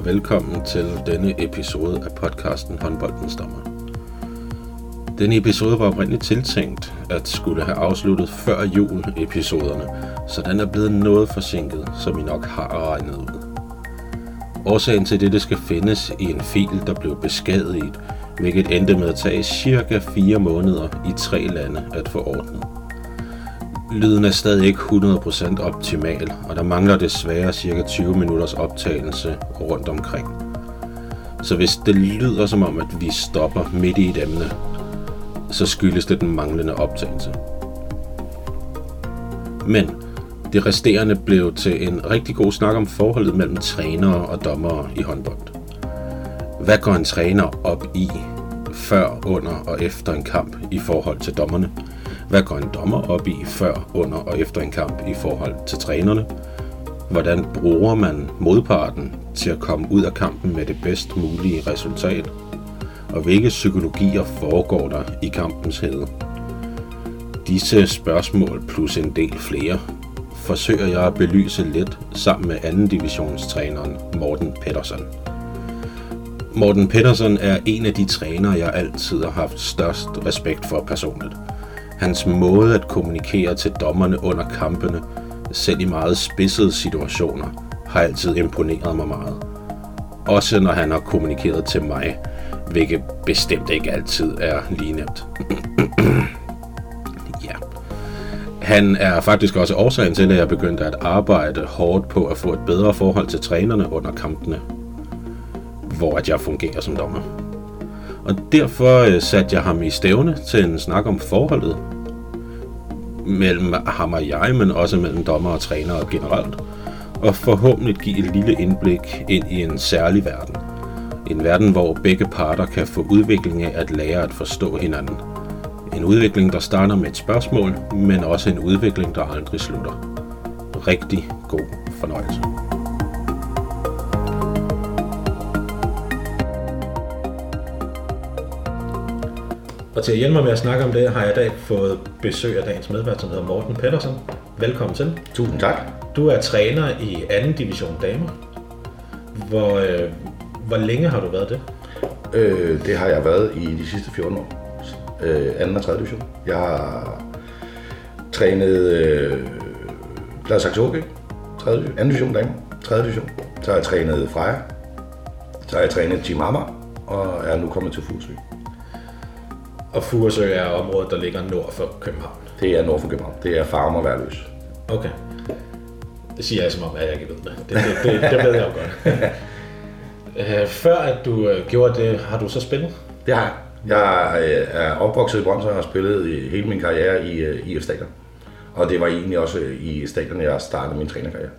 Og velkommen til denne episode af podcasten Håndboldens Dommer. Denne episode var oprindeligt tiltænkt at skulle have afsluttet før jul episoderne, så den er blevet noget forsinket, som I nok har regnet ud. Årsagen til det, skal findes i en fil, der blev beskadiget, hvilket endte med at tage cirka 4 måneder i tre lande at få ordnet. Lyden er stadig ikke 100% optimal, og der mangler desværre cirka 20 minutters optagelse rundt omkring. Så hvis det lyder som om, at vi stopper midt i et emne, så skyldes det den manglende optagelse. Men det resterende blev til en rigtig god snak om forholdet mellem trænere og dommere i håndbold. Hvad går en træner op i før, under og efter en kamp i forhold til dommerne? Hvad går en dommer op i før, under og efter en kamp i forhold til trænerne? Hvordan bruger man modparten til at komme ud af kampen med det bedst mulige resultat? Og hvilke psykologier foregår der i kampens hede? Disse spørgsmål plus en del flere forsøger jeg at belyse lidt sammen med anden divisionstræneren Morten Pedersen. Morten Pedersen er en af de trænere, jeg altid har haft størst respekt for personligt. Hans måde at kommunikere til dommerne under kampene, selv i meget spidsede situationer, har altid imponeret mig meget. Også når han har kommunikeret til mig, hvilket bestemt ikke altid er lige nemt. ja. Han er faktisk også årsagen til, at jeg begyndte at arbejde hårdt på at få et bedre forhold til trænerne under kampene, hvor at jeg fungerer som dommer. Og derfor øh, satte jeg ham i stævne til en snak om forholdet mellem ham og jeg, men også mellem dommer og træner generelt, og forhåbentlig give et lille indblik ind i en særlig verden. En verden, hvor begge parter kan få udvikling af at lære at forstå hinanden. En udvikling, der starter med et spørgsmål, men også en udvikling, der aldrig slutter. Rigtig god fornøjelse. Og til at hjælpe mig med at snakke om det, har jeg i dag fået besøg af dagens medvært, som hedder Morten Pedersen. Velkommen til. Tusind tak. Du er træner i anden division damer. Hvor, øh, hvor længe har du været det? Øh, det har jeg været i de sidste 14 år. Øh, anden og tredje division. Jeg har trænet øh, Plads Saxoke, 3. anden division damer, 3. division. Så har jeg trænet Freja. Så har jeg trænet Team Amager, og er nu kommet til Fuglsø. Og Furesø er området, der ligger nord for København. Det er nord for København. Det er Farm og Værløs. Okay. Det siger jeg som om, at jeg ikke ved det. Det, det, det, det ved jeg jo godt. Øh, Før at du øh, gjorde det, har du så spillet? Det har jeg. Jeg øh, er opvokset i Brøndshøj og har spillet i hele min karriere i IF Stadion. Og det var egentlig også i stadion, jeg startede min trænerkarriere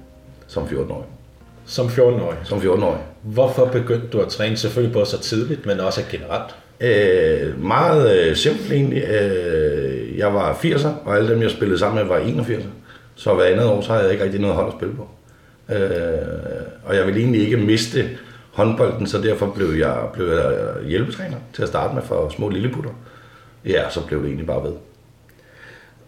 som 14-årig. Som 14-årig. Som 14-årig. Hvorfor begyndte du at træne selvfølgelig både så tidligt, men også generelt? Øh, meget øh, simpelt egentlig. Øh, jeg var 80'er, og alle dem, jeg spillede sammen med, var 81'er. Så hver andet år, så havde jeg ikke rigtig noget hold at spille på. Øh, og jeg ville egentlig ikke miste håndbolden, så derfor blev jeg, blev jeg hjælpetræner til at starte med for små lilleputter. Ja, så blev det egentlig bare ved.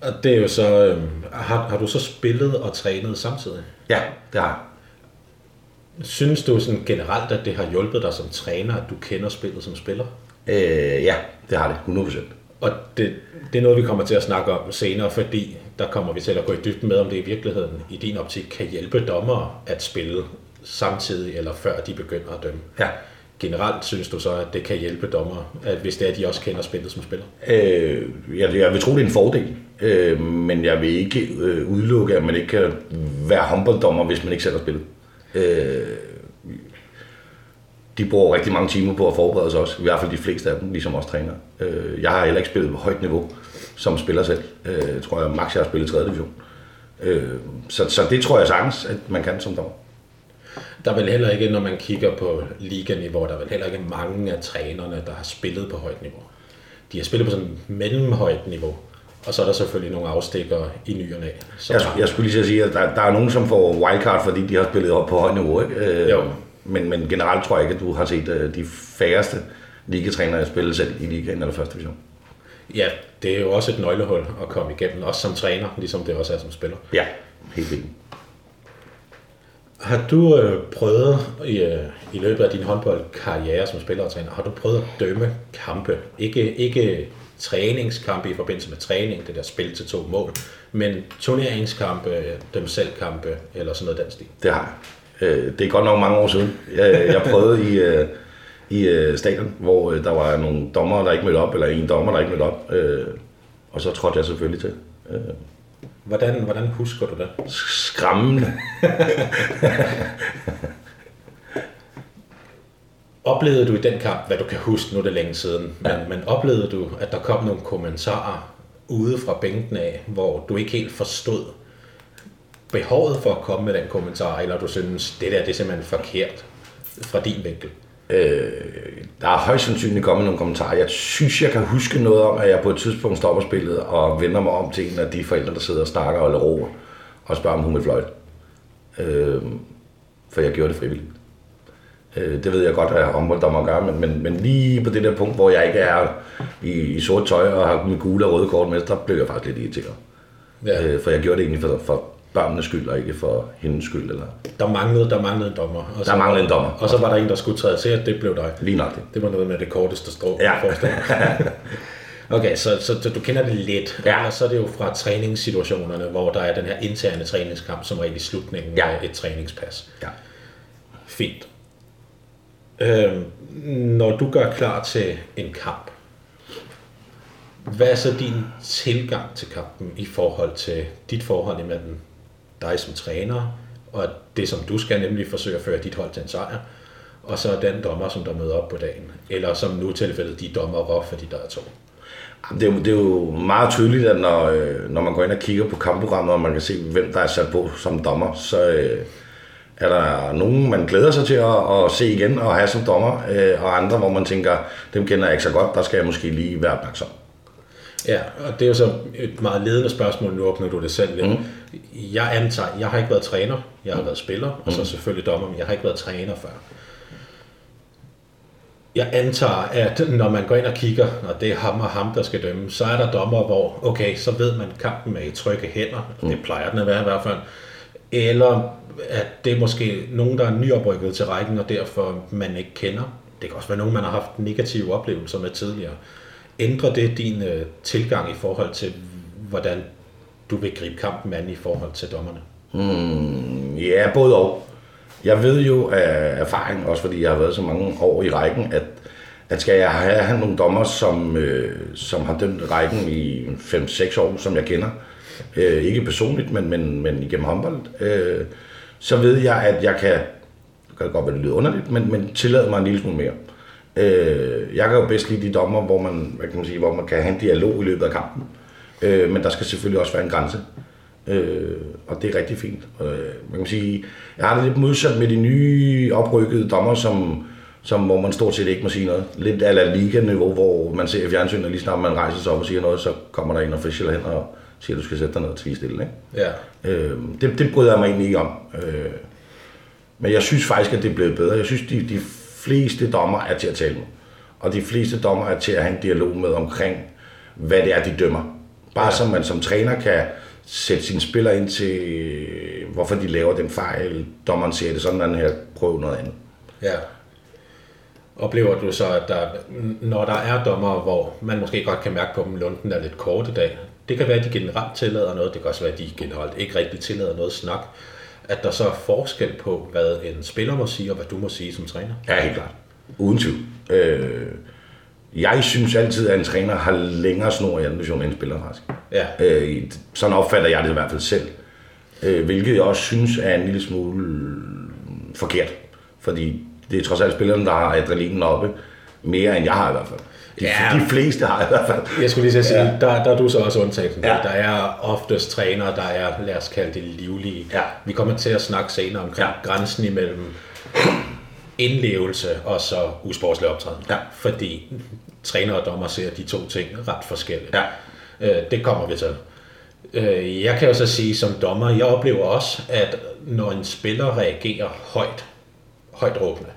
Og det er jo så, øh, har, har du så spillet og trænet samtidig? Ja, det har jeg. Synes du sådan generelt, at det har hjulpet dig som træner, at du kender spillet som spiller? Øh, ja, det har det, 100%. Og det, det er noget, vi kommer til at snakke om senere, fordi der kommer vi til at gå i dybden med, om det i virkeligheden i din optik kan hjælpe dommere at spille samtidig eller før de begynder at dømme. Ja. Generelt synes du så, at det kan hjælpe dommere, at hvis det er, at de også kender spillet som spiller? Øh, jeg, jeg vil tro, det er en fordel, øh, men jeg vil ikke øh, udelukke, at man ikke kan være håndbolddommer, hvis man ikke selv har spillet. Øh, de bruger rigtig mange timer på at forberede sig også, i hvert fald de fleste af dem, ligesom også træner. Øh, jeg har heller ikke spillet på højt niveau som spiller selv. Øh, tror jeg, max jeg har spillet i 3. division. Øh, så, så det tror jeg sagtens, at man kan som dommer. Der er vel heller ikke, når man kigger på liganiveau, der er vel heller ikke mange af trænerne, der har spillet på højt niveau. De har spillet på sådan mellemhøjt niveau. Og så er der selvfølgelig nogle afstikker i ny og næ. Jeg, jeg skulle lige sige, at der, der er nogen, som får wildcard, fordi de har spillet op på højt niveau. Ikke? Øh, Jo. Men, men generelt tror jeg ikke, at du har set øh, de færreste ligatrænere spille selv i ligaen eller første division. Ja, det er jo også et nøglehul at komme igennem, også som træner, ligesom det også er som spiller. Ja, helt vildt. Har du øh, prøvet i, øh, i løbet af din håndboldkarriere som spiller og træner, har du prøvet at dømme kampe? Ikke, ikke træningskampe i forbindelse med træning, det der spil til to mål, men turneringskampe, dem selv kampe eller sådan noget den stil? Det har jeg. Øh, det er godt nok mange år siden. Jeg, jeg prøvede i, øh, i øh, stadion, hvor øh, der var nogle dommer, der ikke mødte op, eller en dommer, der ikke mødte op. Øh, og så trådte jeg selvfølgelig til. Øh, Hvordan, hvordan husker du det? skræmmende. Oplevede du i den kamp, hvad du kan huske, nu er det længe siden, men, men oplevede du, at der kom nogle kommentarer ude fra bænken af, hvor du ikke helt forstod behovet for at komme med den kommentar, eller du synes, det der det er simpelthen forkert fra din vinkel? Øh, der er højst sandsynligt kommet nogle kommentarer. Jeg synes, jeg kan huske noget om, at jeg på et tidspunkt stopper spillet og vender mig om til en af de forældre, der sidder og snakker og holder ro, og spørger, om hun vil fløjte. Øh, for jeg gjorde det frivilligt. Øh, det ved jeg godt, at håndbolddommer gør, men, men, men lige på det der punkt, hvor jeg ikke er i, i sort tøj og har min gule og røde kort med, der blev jeg faktisk lidt irriteret. Ja. Øh, for jeg gjorde det egentlig for, for børnenes skyld, og ikke for hendes skyld. Eller Der manglede, der manglede en dommer. Og Der manglede en dommer. Og så var der en, der skulle træde til, at det blev dig. lige nok det. Det var noget med det korteste strå. Ja. Okay, så, så, så du kender det lidt. Ja. Ellers så er det jo fra træningssituationerne, hvor der er den her interne træningskamp, som regel i slutningen Ja. af et træningspas. Ja. Fint. Øhm, når du gør klar til en kamp, hvad er så din tilgang til kampen i forhold til dit forhold imellem dig som træner, og det som du skal nemlig forsøge at føre dit hold til en sejr, og så den dommer, som der møder op på dagen, eller som nu tilfældet de dommer, fordi der er to. Det er, jo, det er jo meget tydeligt, at når, øh, når man går ind og kigger på kampprogrammet, og man kan se, hvem der er sat på som dommer, så øh, er der nogen, man glæder sig til at, at se igen og have som dommer, øh, og andre, hvor man tænker, dem kender jeg ikke så godt, der skal jeg måske lige være opmærksom. Ja, og det er jo så et meget ledende spørgsmål, nu åbner du det selv lidt. Mm. Jeg antager, jeg har ikke været træner, jeg har været spiller, og så selvfølgelig dommer, men jeg har ikke været træner før. Jeg antager, at når man går ind og kigger, og det er ham og ham, der skal dømme, så er der dommer, hvor, okay, så ved man, kampen er i trygge hænder. Mm. Det plejer den at være i hvert fald. Eller at det er måske nogen, der er nyoprykket til rækken, og derfor man ikke kender. Det kan også være nogen, man har haft negative oplevelser med tidligere. Ændrer det din øh, tilgang i forhold til, hvordan du vil gribe kampen an i forhold til dommerne? Mm, ja, både og. Jeg ved jo af erfaring, også fordi jeg har været så mange år i rækken, at, at skal jeg have nogle dommer, som, øh, som har dømt rækken i 5-6 år, som jeg kender, øh, ikke personligt, men, men, men igennem håndbold, øh, så ved jeg, at jeg kan, det kan godt være, det lyder underligt, men, men tillade mig en lille smule mere. Øh, jeg kan jo bedst lide de dommer, hvor man, hvad kan man sige, hvor man kan have en dialog i løbet af kampen. Øh, men der skal selvfølgelig også være en grænse. Øh, og det er rigtig fint. Øh, man kan sige, jeg har det lidt modsat med de nye oprykkede dommer, som, som, hvor man stort set ikke må sige noget. Lidt ala liga-niveau, hvor man ser i fjernsynet, lige snart man rejser sig op og siger noget, så kommer der en official hen og siger, at du skal sætte dig ned og tige stille. Ikke? Ja. Øh, det, det bryder jeg mig egentlig ikke om. Øh, men jeg synes faktisk, at det er blevet bedre. Jeg synes, de, de fleste dommer er til at tale med. Og de fleste dommer er til at have en dialog med omkring, hvad det er, de dømmer. Bare ja. så man som træner kan sætte sine spillere ind til, hvorfor de laver den fejl. Dommeren siger det sådan, den her, prøv noget andet. Ja. Oplever du så, at der, når der er dommer, hvor man måske godt kan mærke på dem, lunden er lidt kort i dag, det kan være, at de generelt tillader noget, det kan også være, at de generelt ikke rigtig tillader noget snak, at der så er forskel på, hvad en spiller må sige, og hvad du må sige som træner. Ja, helt klart. Uden tvivl. Øh, jeg synes altid, at en træner har længere snor i anden division end en spiller, faktisk. Ja, Øh, sådan opfatter jeg det i hvert fald selv. Øh, hvilket jeg også synes er en lille smule forkert. Fordi det er trods alt spillerne, der har adrenalinen oppe. Mere end jeg har i hvert fald. De, Ja. de fleste har i hvert fald. jeg skulle lige sige, Ja. der, der er du så også undtagelsen. Ja. Der er oftest trænere, der er, lad os kalde det livlige. Ja. Vi kommer til at snakke senere omkring ja. grænsen imellem indlevelse og så usportslig optræden. Ja. Fordi træner og dommer ser de to ting ret forskelligt. Ja. Øh, det kommer vi til. Øh, jeg kan jo så sige som dommer, jeg oplever også, at når en spiller reagerer højt, højt råbende,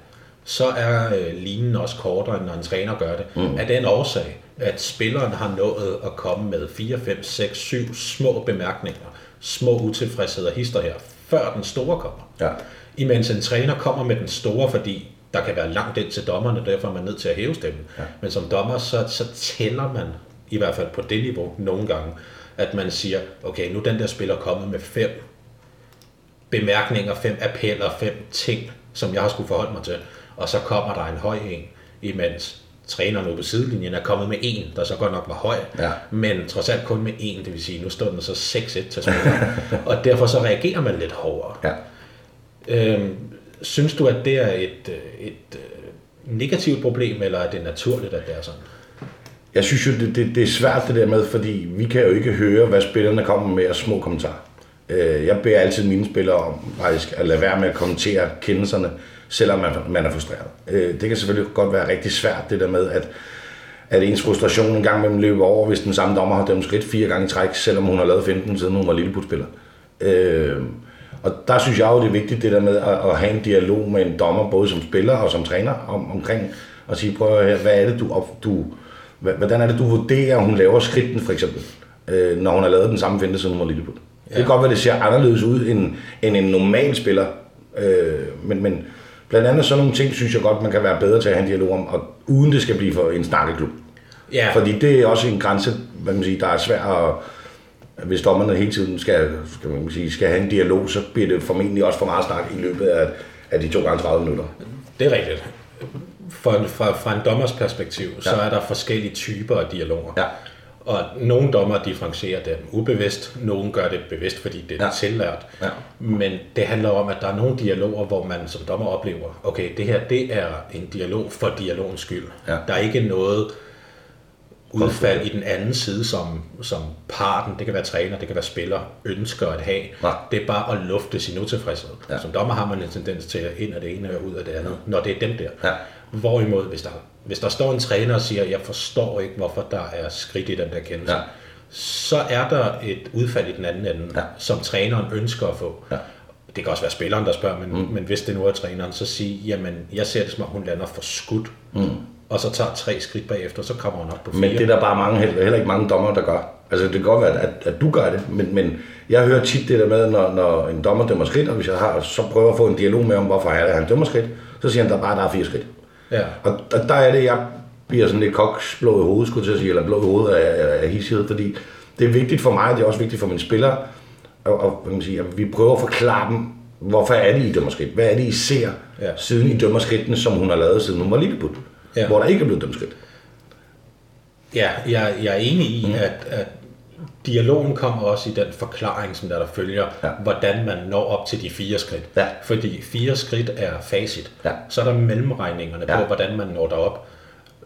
så er øh, linen også kortere, end når en træner gør det. Mm. Af den årsag, at spilleren har nået at komme med 4, 5, 6, 7 små bemærkninger, små utilfredsheder, hister her, før den store kommer. Ja. Imens en træner kommer med den store, fordi der kan være langt ind til dommerne, derfor er man nødt til at hæve stemmen. Ja. Men som dommer, så, så tæller man, i hvert fald på det niveau, nogle gange, at man siger, okay, nu den der spiller kommet med fem bemærkninger, fem appeller, fem ting, som jeg har skulle forholde mig til, og så kommer der en høj en, imens træneren ude på sidelinjen er kommet med en, der så godt nok var høj, Ja. men trods alt kun med en, det vil sige, nu står den så 6-1 til spilleren, og derfor så reagerer man lidt hårdere. Ja. Øh, synes du, at det er et, øh, et øh, negativt problem, eller er det naturligt, at det er sådan? Jeg synes jo, det, det, det er svært det der med, fordi vi kan jo ikke høre, hvad spillerne kommer med af små kommentarer. Øh, Jeg beder altid mine spillere om faktisk at lade være med at kommentere kendelserne, selvom man, man er frustreret. Øh, Det kan selvfølgelig godt være rigtig svært, det der med, at, at ens frustration en gang imellem løber over, hvis den samme dommer har dømt skridt fire gange i træk, selvom hun har lavet 15, siden hun var lilleputspiller. Øh, og der synes jeg jo, det er vigtigt det der med at, at have en dialog med en dommer, både som spiller og som træner, om, omkring at sige, prøv at høre, hvad er det, du, op, du hvordan er det, du vurderer, at hun laver skridten, for eksempel, øh, når hun har lavet den samme finte, siden hun var lilleput. Ja. Det kan godt være, det ser anderledes ud end, end en normal spiller, øh, men, men blandt andet sådan nogle ting, synes jeg godt, man kan være bedre til at have en dialog om, og uden det skal blive for en snakkeklub. Ja, Fordi det er også en grænse, hvad man siger, der er svær at, hvis dommerne hele tiden skal, skal, man sige, skal have en dialog, så bliver det formentlig også for meget snak i løbet af, af de to gange 30 minutter. det er rigtigt. For, fra, fra en dommers perspektiv, ja. så er der forskellige typer af dialoger. Ja. Og nogle dommer differencierer dem ubevidst, nogle gør det bevidst, fordi det er ja. Ja. tillært. Ja. Men det handler om, at der er nogle dialoger, hvor man som dommer oplever, okay, det her det er en dialog for dialogens skyld. Ja. Der er ikke noget udfald i den anden side, som, som parten, det kan være træner, det kan være spiller, ønsker at have. Nej. Det er bare at lufte sin utilfredshed. Ja. Ja. Som dommer har man en tendens til at ind af det ene og ud af det andet, når det er dem der. Ja. Hvorimod, hvis der, hvis der står en træner og siger, jeg forstår ikke, hvorfor der er skridt i den der kendelse, Ja. så er der et udfald i den anden ende, Ja. som træneren ønsker at få. Ja. Det kan også være spilleren, der spørger, men, mm. men hvis det nu er træneren, så sige, jamen, jeg ser det som om, hun lander for skudt, mm. Og så tager tre skridt bagefter, så kommer hun op på fire. Men det er der bare mange, heller, heller ikke mange dommer, der gør. Altså det kan godt være, at, at du gør det, men, men jeg hører tit det der med, når, når en dommer dømmer skridt, og hvis jeg har, så prøver at få en dialog med om, hvorfor er det, han dømmer skridt, så siger han, der bare der er fire skridt. Ja. Og, og der er det, jeg bliver sådan lidt koksblå i hovedet, skulle jeg sige, eller blå i hovedet af, af, hissighed, fordi det er vigtigt for mig, og det er også vigtigt for mine spillere, og, og kan man sige, at vi prøver at forklare dem, hvorfor er det, I dømmer skridt? Hvad er det, I ser, ja. siden I dømmer skridtene, som hun har lavet, siden hun var lilleput? Ja. Hvor der ikke er blevet dømt skridt. Ja, jeg, jeg er enig i, mm. at, at dialogen kommer også i den forklaring, som der, der følger, ja. Hvordan man når op til de fire skridt. Ja. Fordi fire skridt er facit. Ja. Så er der mellemregningerne ja. På, hvordan man når derop.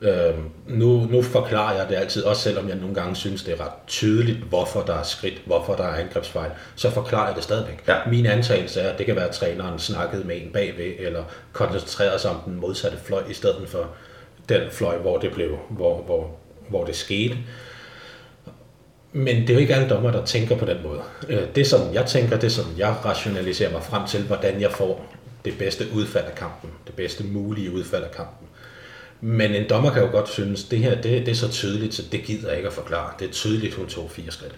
Øhm, nu, nu forklarer jeg det altid, også selvom jeg nogle gange synes, det er ret tydeligt, hvorfor der er skridt, hvorfor der er angrebsfejl, så forklarer jeg det stadigvæk. Ja. Min antagelse er, at det kan være, at træneren snakkede med en bagved, eller koncentrerede sig om den modsatte fløj, i stedet for den fløj, hvor det blev, hvor, hvor, hvor det skete. Men det er jo ikke alle dommer, der tænker på den måde. Øh, det som jeg tænker, det som jeg rationaliserer mig frem til, hvordan jeg får det bedste udfald af kampen. Det bedste mulige udfald af kampen. Men en dommer kan jo godt synes, det her det, det er så tydeligt, så det gider jeg ikke at forklare. Det er tydeligt, hun tog fire skridt.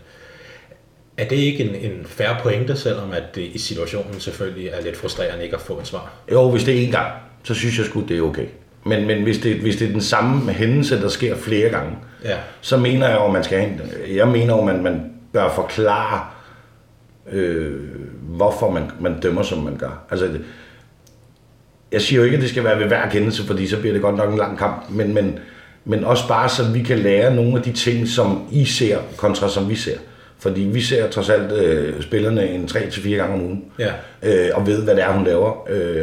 Er det ikke en, en færre pointe, selvom at det i situationen selvfølgelig er lidt frustrerende ikke at få et svar? Jo, hvis det er en gang, så synes jeg sgu, det er okay. Men, men hvis, det, hvis det er den samme hændelse, der sker flere gange, Ja, så mener jeg jo, at man skal have en, jeg mener jo, at man, man bør forklare, øh, hvorfor man, man dømmer, som man gør. Altså, jeg siger jo ikke, at det skal være ved hver kendelse, fordi så bliver det godt nok en lang kamp, men, men, men også bare, så vi kan lære nogle af de ting, som I ser, kontra som vi ser. Fordi vi ser trods alt øh, spillerne en 3-4 gange om ugen, Ja. øh, og ved, hvad det er, hun laver. Øh,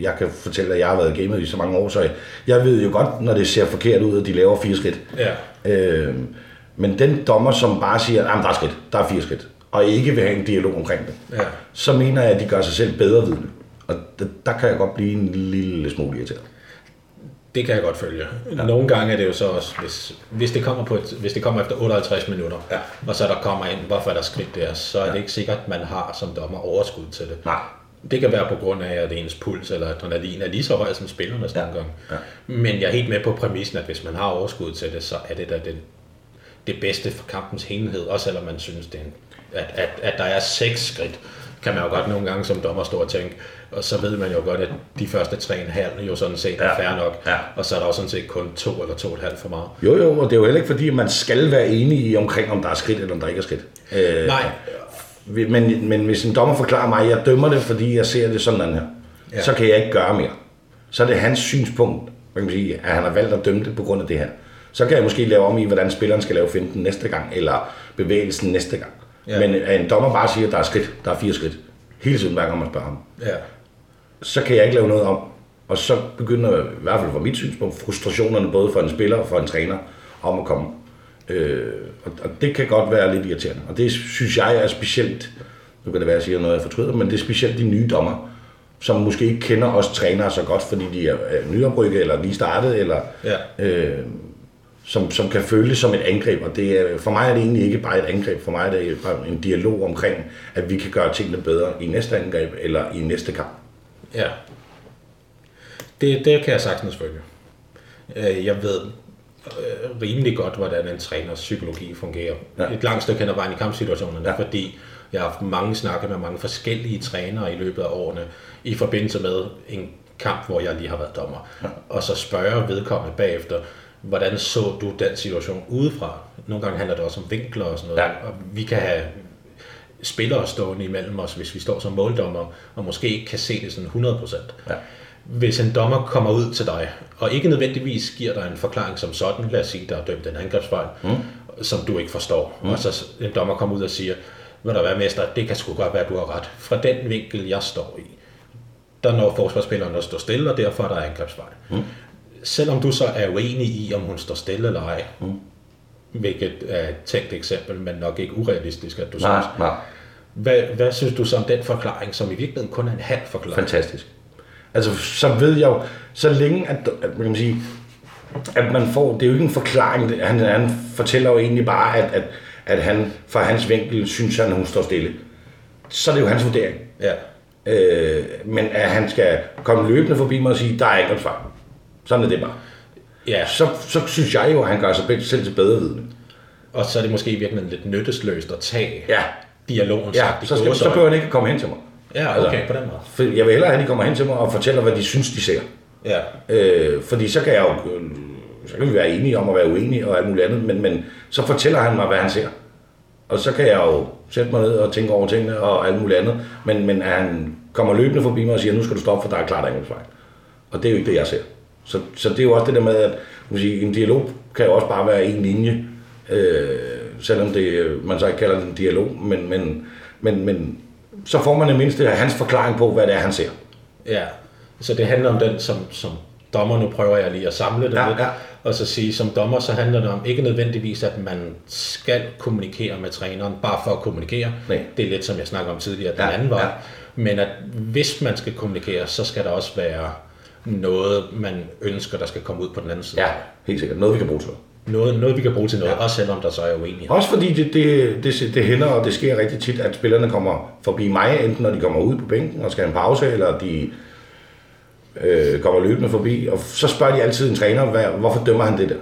jeg kan fortælle, at jeg har været gamet i så mange år, så jeg ved jo godt, når det ser forkert ud, at de laver fire skridt. ja, Øh, men den dommer, som bare siger, at der er skridt, der er fire skridt, og ikke vil have en dialog omkring det, ja. så mener jeg, at de gør sig selv bedre vidne. Og der, der kan jeg godt blive en lille smule irriteret. Det kan jeg godt følge. Ja. Nogle gange er det jo så også, hvis, hvis, det kommer på et, hvis det kommer efter 58 minutter, Ja. og så der kommer ind, hvorfor er der skridt der, så er det ikke sikkert, at man har som dommer overskud til det. Nej. Det kan være på grund af, at ens puls eller adrenalin er lige så høj som spillernes ja. nogle gange. Ja. Men jeg er helt med på præmissen, at hvis man har overskud til det, så er det da det, det bedste for kampens helhed, også selvom man synes, det er en, at, at, at der er seks skridt. kan man jo godt nogle gange som dommer stå og tænke, og så ved man jo godt, at de første 3,5 jo sådan set er Ja. fair nok, Ja. og så er der jo sådan set kun to eller to og et halvt for meget. Jo, jo, og det er jo heller ikke fordi, man skal være enig i omkring, om der er skridt eller om der ikke er skridt. Øh, Nej, Men, men hvis en dommer forklarer mig, at jeg dømmer det, fordi jeg ser det sådan her, Ja. så kan jeg ikke gøre mere. Så er det hans synspunkt, hvad kan man sige, at han har valgt at dømme det på grund af det her. Så kan jeg måske lave om i, hvordan spilleren skal lave finten næste gang, eller bevægelsen næste gang. Ja. Ja. Men at en dommer bare siger, at der er skridt, der er fire skridt, hele tiden hver gang man spørger ham, ja. så kan jeg ikke lave noget om. Og så begynder, i hvert fald fra mit synspunkt, frustrationerne både for en spiller og for en træner om at komme. Øh, og, og det kan godt være lidt irriterende. Og det synes jeg er specielt, nu kan det være, at jeg siger noget, jeg fortryder, men det er specielt de nye dommer, som måske ikke kender os trænere så godt, fordi de er, er nyoprykket, eller lige startet, eller Ja. øh, som, som kan føles som et angreb. Og det er, for mig er det egentlig ikke bare et angreb, for mig er det bare en dialog omkring, at vi kan gøre tingene bedre i næste angreb, eller i næste kamp. Ja. Det, det kan jeg sagtens følge. Øh, Jeg ved øh, rimelig godt, hvordan en træners psykologi fungerer. Ja. Et langt stykke hen ad vejen i kampsituationerne. Ja. fordi jeg har haft mange snakke med mange forskellige trænere i løbet af årene, i forbindelse med en kamp, hvor jeg lige har været dommer. Ja. Og så spørger vedkommende bagefter, hvordan så du den situation udefra? Nogle gange handler det også om vinkler og sådan noget. Ja. Og vi kan have spillere stående imellem os, hvis vi står som måldommer, og måske ikke kan se det sådan 100%. Ja. Hvis en dommer kommer ud til dig, og ikke nødvendigvis giver dig en forklaring som sådan, lad os sige, der er dømt en angrebsfejl, mm. som du ikke forstår, mm. og så en dommer kommer ud og siger, ved du hvad, mester, det kan sgu godt være, du har ret. Fra den vinkel, jeg står i, der når forsvarsspilleren at stå stille, og derfor er der angrebsfejl. Mm. Selvom du så er uenig i, om hun står stille eller ej, mm. hvilket er et tænkt eksempel, men nok ikke urealistisk, at du Nej, synes. nej. Hvad, hvad synes du så om den forklaring, som i virkeligheden kun er en halv forklaring? Fantastisk. Altså, så ved jeg jo, så længe, at, at man kan sige, at man får, det er jo ikke en forklaring, han, han fortæller jo egentlig bare, at, at, at han fra hans vinkel synes han, at hun står stille. Så er det jo hans vurdering. Ja. Øh, men at han skal komme løbende forbi mig og sige, der er ikke noget svar. Sådan er det bare. ja, Så, så synes jeg jo, at han gør sig bedre- selv til bedre vidne. og så er det måske i virkeligheden lidt nyttesløst at tage Ja, dialogen ja sagt så, skal, så behøver han ikke komme hen til mig. Ja, Altså, okay, på den måde. For jeg vil hellere have, at de kommer hen til mig og fortæller, hvad de synes, de ser. Ja, Øh, fordi så kan jeg jo, så kan vi være enige om at være uenige og alt muligt andet, men, men så fortæller han mig, hvad han ser. Og så kan jeg jo sætte mig ned og tænke over tingene og alt muligt andet, men, men han kommer løbende forbi mig og siger, nu skal du stoppe, for der er klart angrebsfejl. Og det er jo ikke det, jeg ser. Så, så det er jo også det der med, at man sige, en dialog kan jo også bare være en linje, øh, selvom det, man så ikke kalder det en dialog, men, men, men, men så får man det mindste hans forklaring på, hvad det er, han ser. ja. Så det handler om den, som, som dommer, nu prøver jeg lige at samle det Ja, lidt, ja. og så sige, som dommer, så handler det om ikke nødvendigvis, at man skal kommunikere med træneren, bare for at kommunikere. Nej. Det er lidt, som jeg snakker om tidligere, den Ja, anden vej. ja. Men at hvis man skal kommunikere, så skal der også være noget, man ønsker, der skal komme ud på den anden side. Ja, helt sikkert. Noget, vi kan bruge til. Noget, noget, vi kan bruge til noget, ja. også selvom der så er uenighed. Også fordi det, det, det, det hænder, og det sker rigtig tit, at spillerne kommer forbi mig, enten når de kommer ud på bænken og skal have en pause, eller de øh, kommer løbende forbi, og så spørger de altid en træner, hvad, hvorfor dømmer han det der?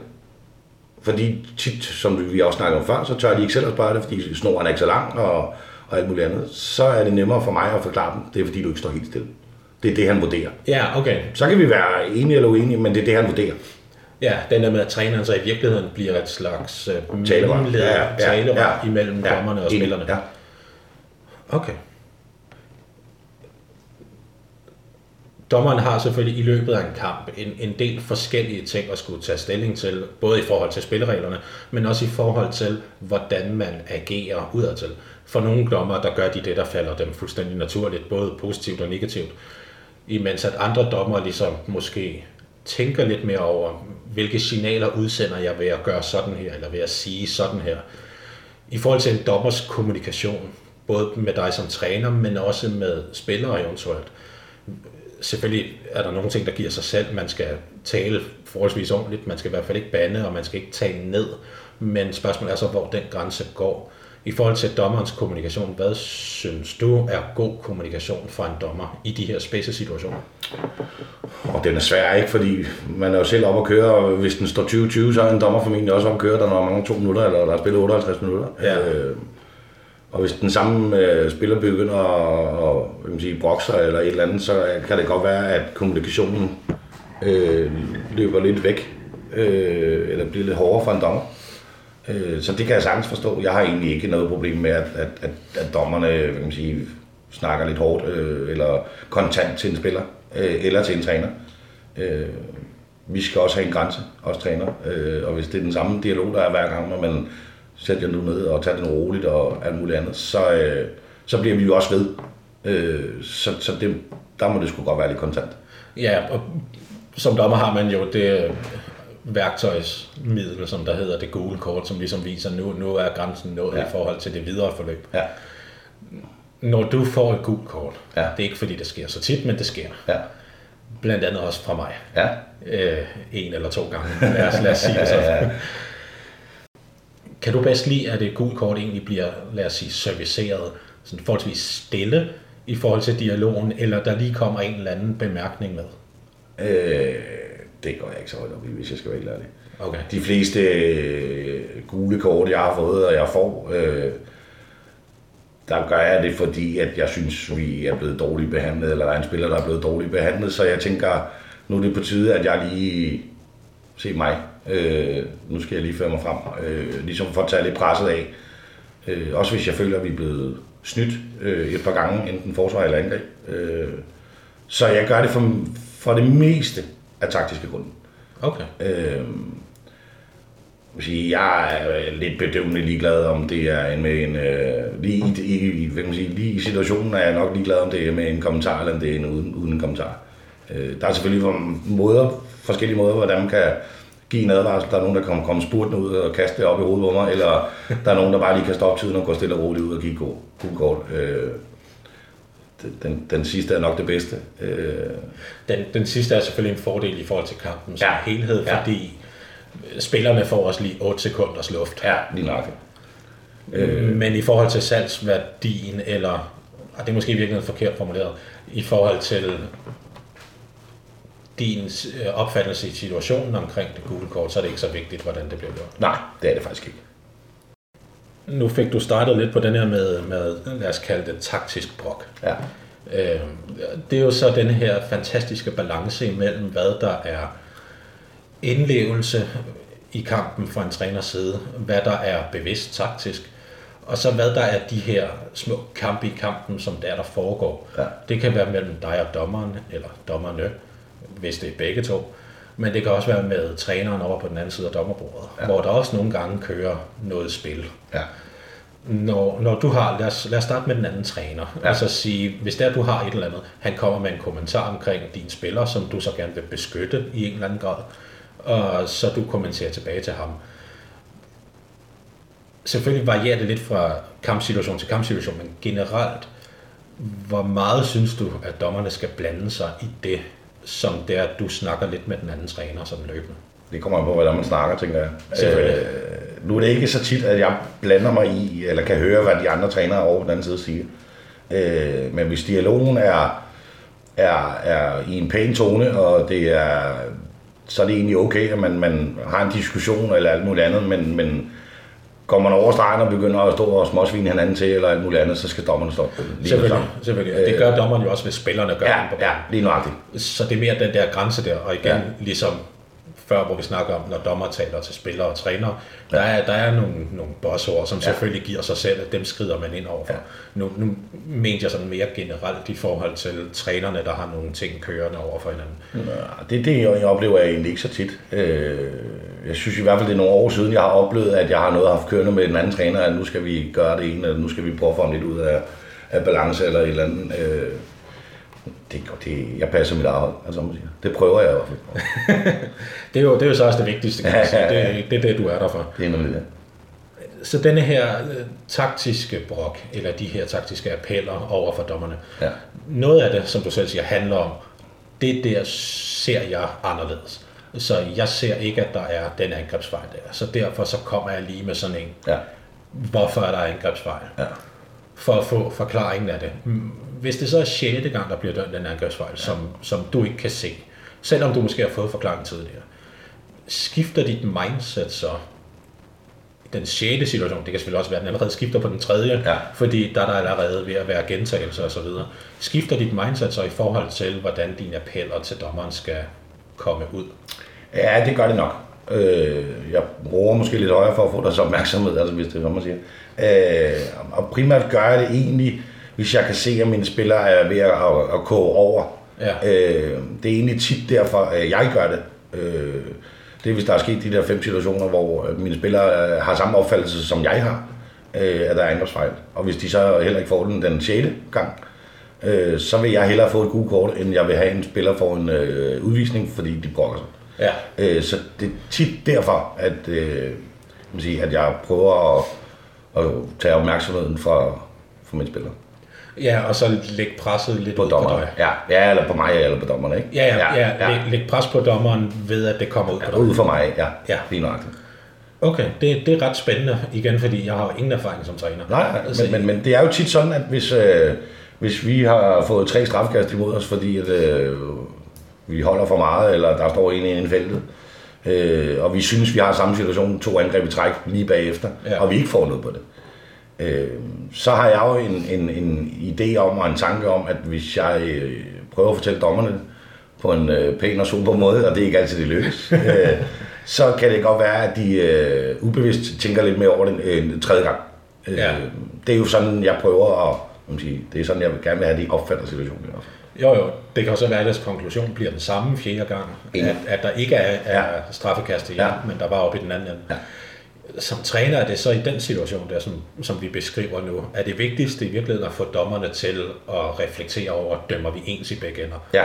Fordi tit, som vi også snakkede om før, så tør de ikke selv at spørge det, fordi snoren er ikke så lang, og, og alt muligt andet. Så er det nemmere for mig at forklare dem, det er fordi, du ikke står helt stille. Det er det, han vurderer. Ja, okay. Så kan vi være enige eller uenige, men det er det, han vurderer. Ja, den der med, at træneren så i virkeligheden bliver et slags Talerør. mellemleder, Ja, ja, ja, talerør ja. imellem Ja, dommerne og spillerne. Ja. Okay. Dommeren har selvfølgelig i løbet af en kamp en, en del forskellige ting at skulle tage stilling til, både i forhold til spillereglerne, men også i forhold til, hvordan man agerer udadtil. For nogle dommer, der gør de det, der falder dem fuldstændig naturligt, både positivt og negativt, imens at andre dommer ligesom måske tænker lidt mere over, hvilke signaler udsender jeg ved at gøre sådan her, eller ved at sige sådan her. I forhold til en dommers kommunikation, både med dig som træner, men også med spillere eventuelt. Selvfølgelig er der nogle ting, der giver sig selv. Man skal tale forholdsvis ordentligt, man skal i hvert fald ikke bande, og man skal ikke tale ned. Men spørgsmålet er så, hvor den grænse går. I forhold til dommerens kommunikation, hvad synes du er god kommunikation fra en dommer i de her spidse situationer? Og den er svær, ikke? Fordi man er jo selv op at køre, og hvis den står 20-20, så er en dommer formentlig også op at køre, der når mange to minutter, eller der er spillet 58 minutter. Ja. Øh, Og hvis den samme øh, spiller begynder at, hvad man sige, brokse sig eller et eller andet, så kan det godt være, at kommunikationen øh, løber lidt væk, øh, eller bliver lidt hårdere for en dommer. Øh, så det kan jeg sagtens forstå. Jeg har egentlig ikke noget problem med, at, at, at, at dommerne hvad kan man sige, snakker lidt hårdt, øh, eller kontant til en spiller, øh, eller til en træner. Øh, vi skal også have en grænse, os træner. Øh, og hvis det er den samme dialog, der er hver gang, når man sætter jer nu ned og tager den roligt og alt muligt andet, så, øh, så bliver vi jo også ved. Øh, så så det, der må det sgu godt være lidt kontant. Ja, og som dommer har man jo det værktøjsmiddel, som der hedder det gule kort, som ligesom viser, nu, nu er grænsen nået ja. i forhold til det videre forløb. Ja. Når du får et gult kort, Ja. det er ikke fordi det sker så tit, men det sker. Ja. Blandt andet også fra mig. Ja. Øh, en eller to gange. Lad os, lad os sige det sådan. Kan du bedst lide, at et gult kort egentlig bliver, lad os sige, serviceret sådan forholdsvis stille i forhold til dialogen, eller der lige kommer en eller anden bemærkning med? Øh, det går jeg ikke så højt op i, hvis jeg skal være helt ærlig. Okay. De fleste øh, gule kort, jeg har fået, og jeg får, øh, der gør jeg det, fordi at jeg synes, vi er blevet dårligt behandlet, eller der er en spiller, der er blevet dårligt behandlet, så jeg tænker, nu er det på tide, at jeg lige se mig. Øh, nu skal jeg lige føre mig frem, øh, ligesom for at tage lidt presset af. Øh, også hvis jeg føler, at vi er blevet snydt øh, et par gange, enten forsvar eller angreb. Øh, så jeg gør det for, for det meste af taktiske grunde. Okay. Øh, vil sige, jeg er lidt bedøvende ligeglad, om det er en med en... Øh, lige, i, i, hvad man sige, lige i situationen er jeg nok ligeglad, om det er med en kommentar, eller om det er en uden, uden en kommentar. Øh, der er selvfølgelig måder, forskellige måder, hvordan man kan give en advarsel. Der er nogen, der kommer, kommer spurtende ud og kaste det op i hovedet på mig, eller der er nogen, der bare lige kan stoppe tiden og gå stille og roligt ud og give god, god kort. Øh, den, den sidste er nok det bedste. Øh, Den, den sidste er selvfølgelig en fordel i forhold til kampen som Ja. helhed, Ja. fordi spillerne får også lige 8 sekunders luft. ja, lige nok. Øh. Men i forhold til salgsværdien, eller og det er måske virkelig forkert formuleret, i forhold til din øh, opfattelse i situationen omkring det gule kort, så er det ikke så vigtigt, hvordan det bliver gjort. Nej, det er det faktisk ikke. Nu fik du startet lidt på den her med, med lad os kalde det taktisk brok. Ja. Øh, det er jo så den her fantastiske balance imellem, hvad der er indlevelse i kampen fra en træners side, hvad der er bevidst taktisk, og så hvad der er de her små kampe i kampen, som der, der foregår. Ja. Det kan være mellem dig og dommeren, eller dommerne, hvis det er begge to. Men det kan også være med træneren over på den anden side af dommerbordet, ja. hvor der også nogle gange kører noget spil Ja. når, når du har, lad os, lad os starte med den anden træner, ja. Altså sige, hvis der du har et eller andet, han kommer med en kommentar omkring dine spillere, som du så gerne vil beskytte i en eller anden grad, og så du kommenterer tilbage til ham. Selvfølgelig varierer det lidt fra kampsituation til kampsituation, men generelt, hvor meget synes du, at dommerne skal blande sig i det, som det er, at du snakker lidt med den anden træner sådan løbende? Det kommer an på, hvordan man snakker, tænker jeg. Selvfølgelig. Øh, nu er det ikke så tit, at jeg blander mig i, eller kan høre, hvad de andre trænere over på den anden side siger. Øh, men hvis dialogen er, er, er i en pæn tone, og det er, så er det egentlig okay, at man, man har en diskussion eller alt muligt andet, men, men går man over stregen og begynder at stå og småsvine hinanden til, eller alt muligt andet, så skal dommerne stoppe. Lige Selvfølgelig, selvfølgelig. Det gør dommeren jo også, hvis spillerne gør Ja, det ja, lige nøjagtigt. Så det er mere den der grænse der, og igen, ja. Ja. ligesom før, hvor vi snakker om, når dommer taler til spillere og trænere, der er, der er nogle, nogle bossord, som ja. selvfølgelig giver sig selv, at dem skrider man ind overfor. Ja. Ja. Nu, nu mente jeg sådan mere generelt i forhold til trænerne, der har nogle ting kørende over for hinanden. Ja, det, det jeg oplever jeg egentlig ikke så tit. Øh, jeg synes i hvert fald, det er nogle år siden, jeg har oplevet, at jeg har noget haft kørende med den anden træner, at nu skal vi gøre det ene, eller nu skal vi prøve at få ham lidt ud af, af balance eller et eller andet. Øh, det, det, jeg passer mit hold, altså, må jeg sige. Det prøver jeg i hvert fald. Det er jo, det er jo så også det vigtigste, kan man sige. Det, det er det, du er der for. Det er nemlig det. Så denne her øh, taktiske brok, eller de her taktiske appeller over for dommerne, Ja. noget af det, som du selv siger, handler om, det der ser jeg anderledes. Så jeg ser ikke, at der er den angrebsfejl der. Så derfor så kommer jeg lige med sådan en, Ja. hvorfor er der angrebsfejl? Ja. For at få forklaringen af det. Mm, Hvis det så er sjette gang, der bliver dømt den angrebsfejl, som, som du ikke kan se, selvom du måske har fået forklaringen tidligere, skifter dit mindset så den sjette situation, det kan selvfølgelig også være, at den allerede skifter på den tredje, Ja. fordi der er der allerede ved at være gentagelser og så videre. Skifter dit mindset så i forhold til, hvordan dine appeller til dommeren skal komme ud? Ja, det gør det nok. Øh, jeg bruger måske lidt højere for at få deres opmærksomhed, altså hvis det er, hvad man siger. Øh, og primært gør jeg det egentlig, hvis jeg kan se, at mine spillere er ved at, at, at koge over. Ja. Øh, det er egentlig tit derfor, at jeg gør det. Øh, det er, hvis der er sket de der fem situationer, hvor øh, mine spillere øh, har samme opfattelse, som jeg har, øh, at der er angrebsfejl. Og hvis de så heller ikke får den den 6. gang, øh, så vil jeg hellere få et gult kort, end jeg vil have en spiller for en øh, udvisning, fordi de brokker sig. Ja. Øh, så det er tit derfor, at, øh, man sige, at jeg prøver at, at tage opmærksomheden fra, fra mine spillere. Ja, og så lægge presset lidt På ud på dig. Ja, ja, eller på mig, eller på dommerne, ikke? Ja, ja, ja, ja. Læg, læg pres på dommeren ved, at det kommer ud på dig. Ud for mig, ja. Ja. Lige nøjagtigt. Okay, det, det er ret spændende, igen, fordi jeg har ingen erfaring som træner. Nej, men, men, men det er jo tit sådan, at hvis, øh, hvis vi har fået tre strafkast imod os, fordi at, øh, vi holder for meget, eller der står en i feltet, øh, og vi synes, vi har samme situation, to angreb i træk lige bagefter, Ja. og vi ikke får noget på det, øh, så har jeg jo en, en, en idé om og en tanke om, at hvis jeg øh, prøver at fortælle dommerne på en øh, pæn og super måde, og det er ikke altid det lykkes, øh, så kan det godt være, at de øh, ubevidst tænker lidt mere over den øh, tredje gang. Øh, Ja. Det er jo sådan, jeg prøver at man sige, det er sådan, jeg vil gerne vil have, at de opfatter situationen. i hvert fald. Jo, jo. Det kan også være, at deres konklusion bliver den samme fjerde gang. Ja. At, at der ikke er, er Ja. straffekast igen, Ja. men der var oppe i den anden ende. Ja. Som træner er det så i den situation der, som, som vi beskriver nu, er det vigtigste i virkeligheden at få dommerne til at reflektere over, dømmer vi ens i begge ender. Ja,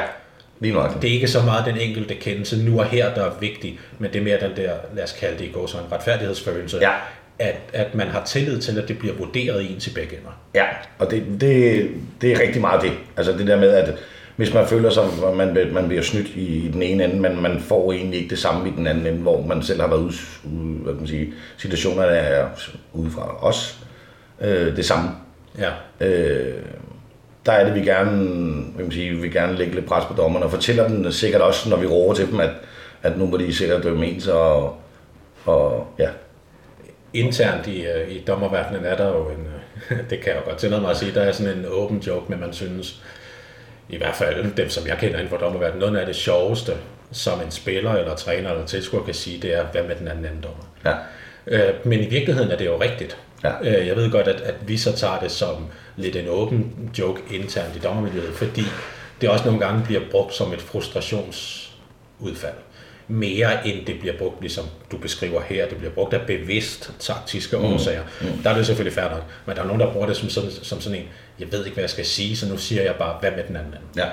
lige nok. Det er ikke så meget den enkelte kendelse nu og her, der er vigtig, men det er mere den der, lad os kalde det i går, så en retfærdighedsfølelse, Ja. At, at man har tillid til, at det bliver vurderet ens i begge ender. Ja, og det, det, det er rigtig meget det. Altså det der med, at hvis man føler sig, at man, man bliver snydt i, i den ene ende, men man får egentlig ikke det samme i den anden ende, hvor man selv har været ude, ude hvad kan man sige, situationerne er ude fra os, øh, det samme. Ja, Øh, der er det, vi gerne, hvad kan man sige, vi gerne lægge lidt pres på dommerne, og fortæller dem sikkert også, når vi råber til dem, at, at nu må de sikkert dømme ens, og, og ja, internt i, øh, i dommerverdenen er der jo en, øh, det kan jeg jo godt tillade mig at sige, der er sådan en åben joke, men man synes, i hvert fald dem, som jeg kender inden for dommerverdenen, noget af det sjoveste, som en spiller eller træner eller tilskuer kan sige, det er, hvad med den anden anden dommer? ja, Øh, men i virkeligheden er det jo rigtigt. Ja. Øh, jeg ved godt, at, at vi så tager det som lidt en åben joke internt i dommermiljøet, fordi det også nogle gange bliver brugt som et frustrationsudfald. Mere end det bliver brugt, ligesom du beskriver her, det bliver brugt af bevidst taktiske årsager. Mm. Der er det selvfølgelig fair nok, men der er nogen, der bruger det som sådan, som sådan en, jeg ved ikke, hvad jeg skal sige, så nu siger jeg bare, hvad med den anden? ja,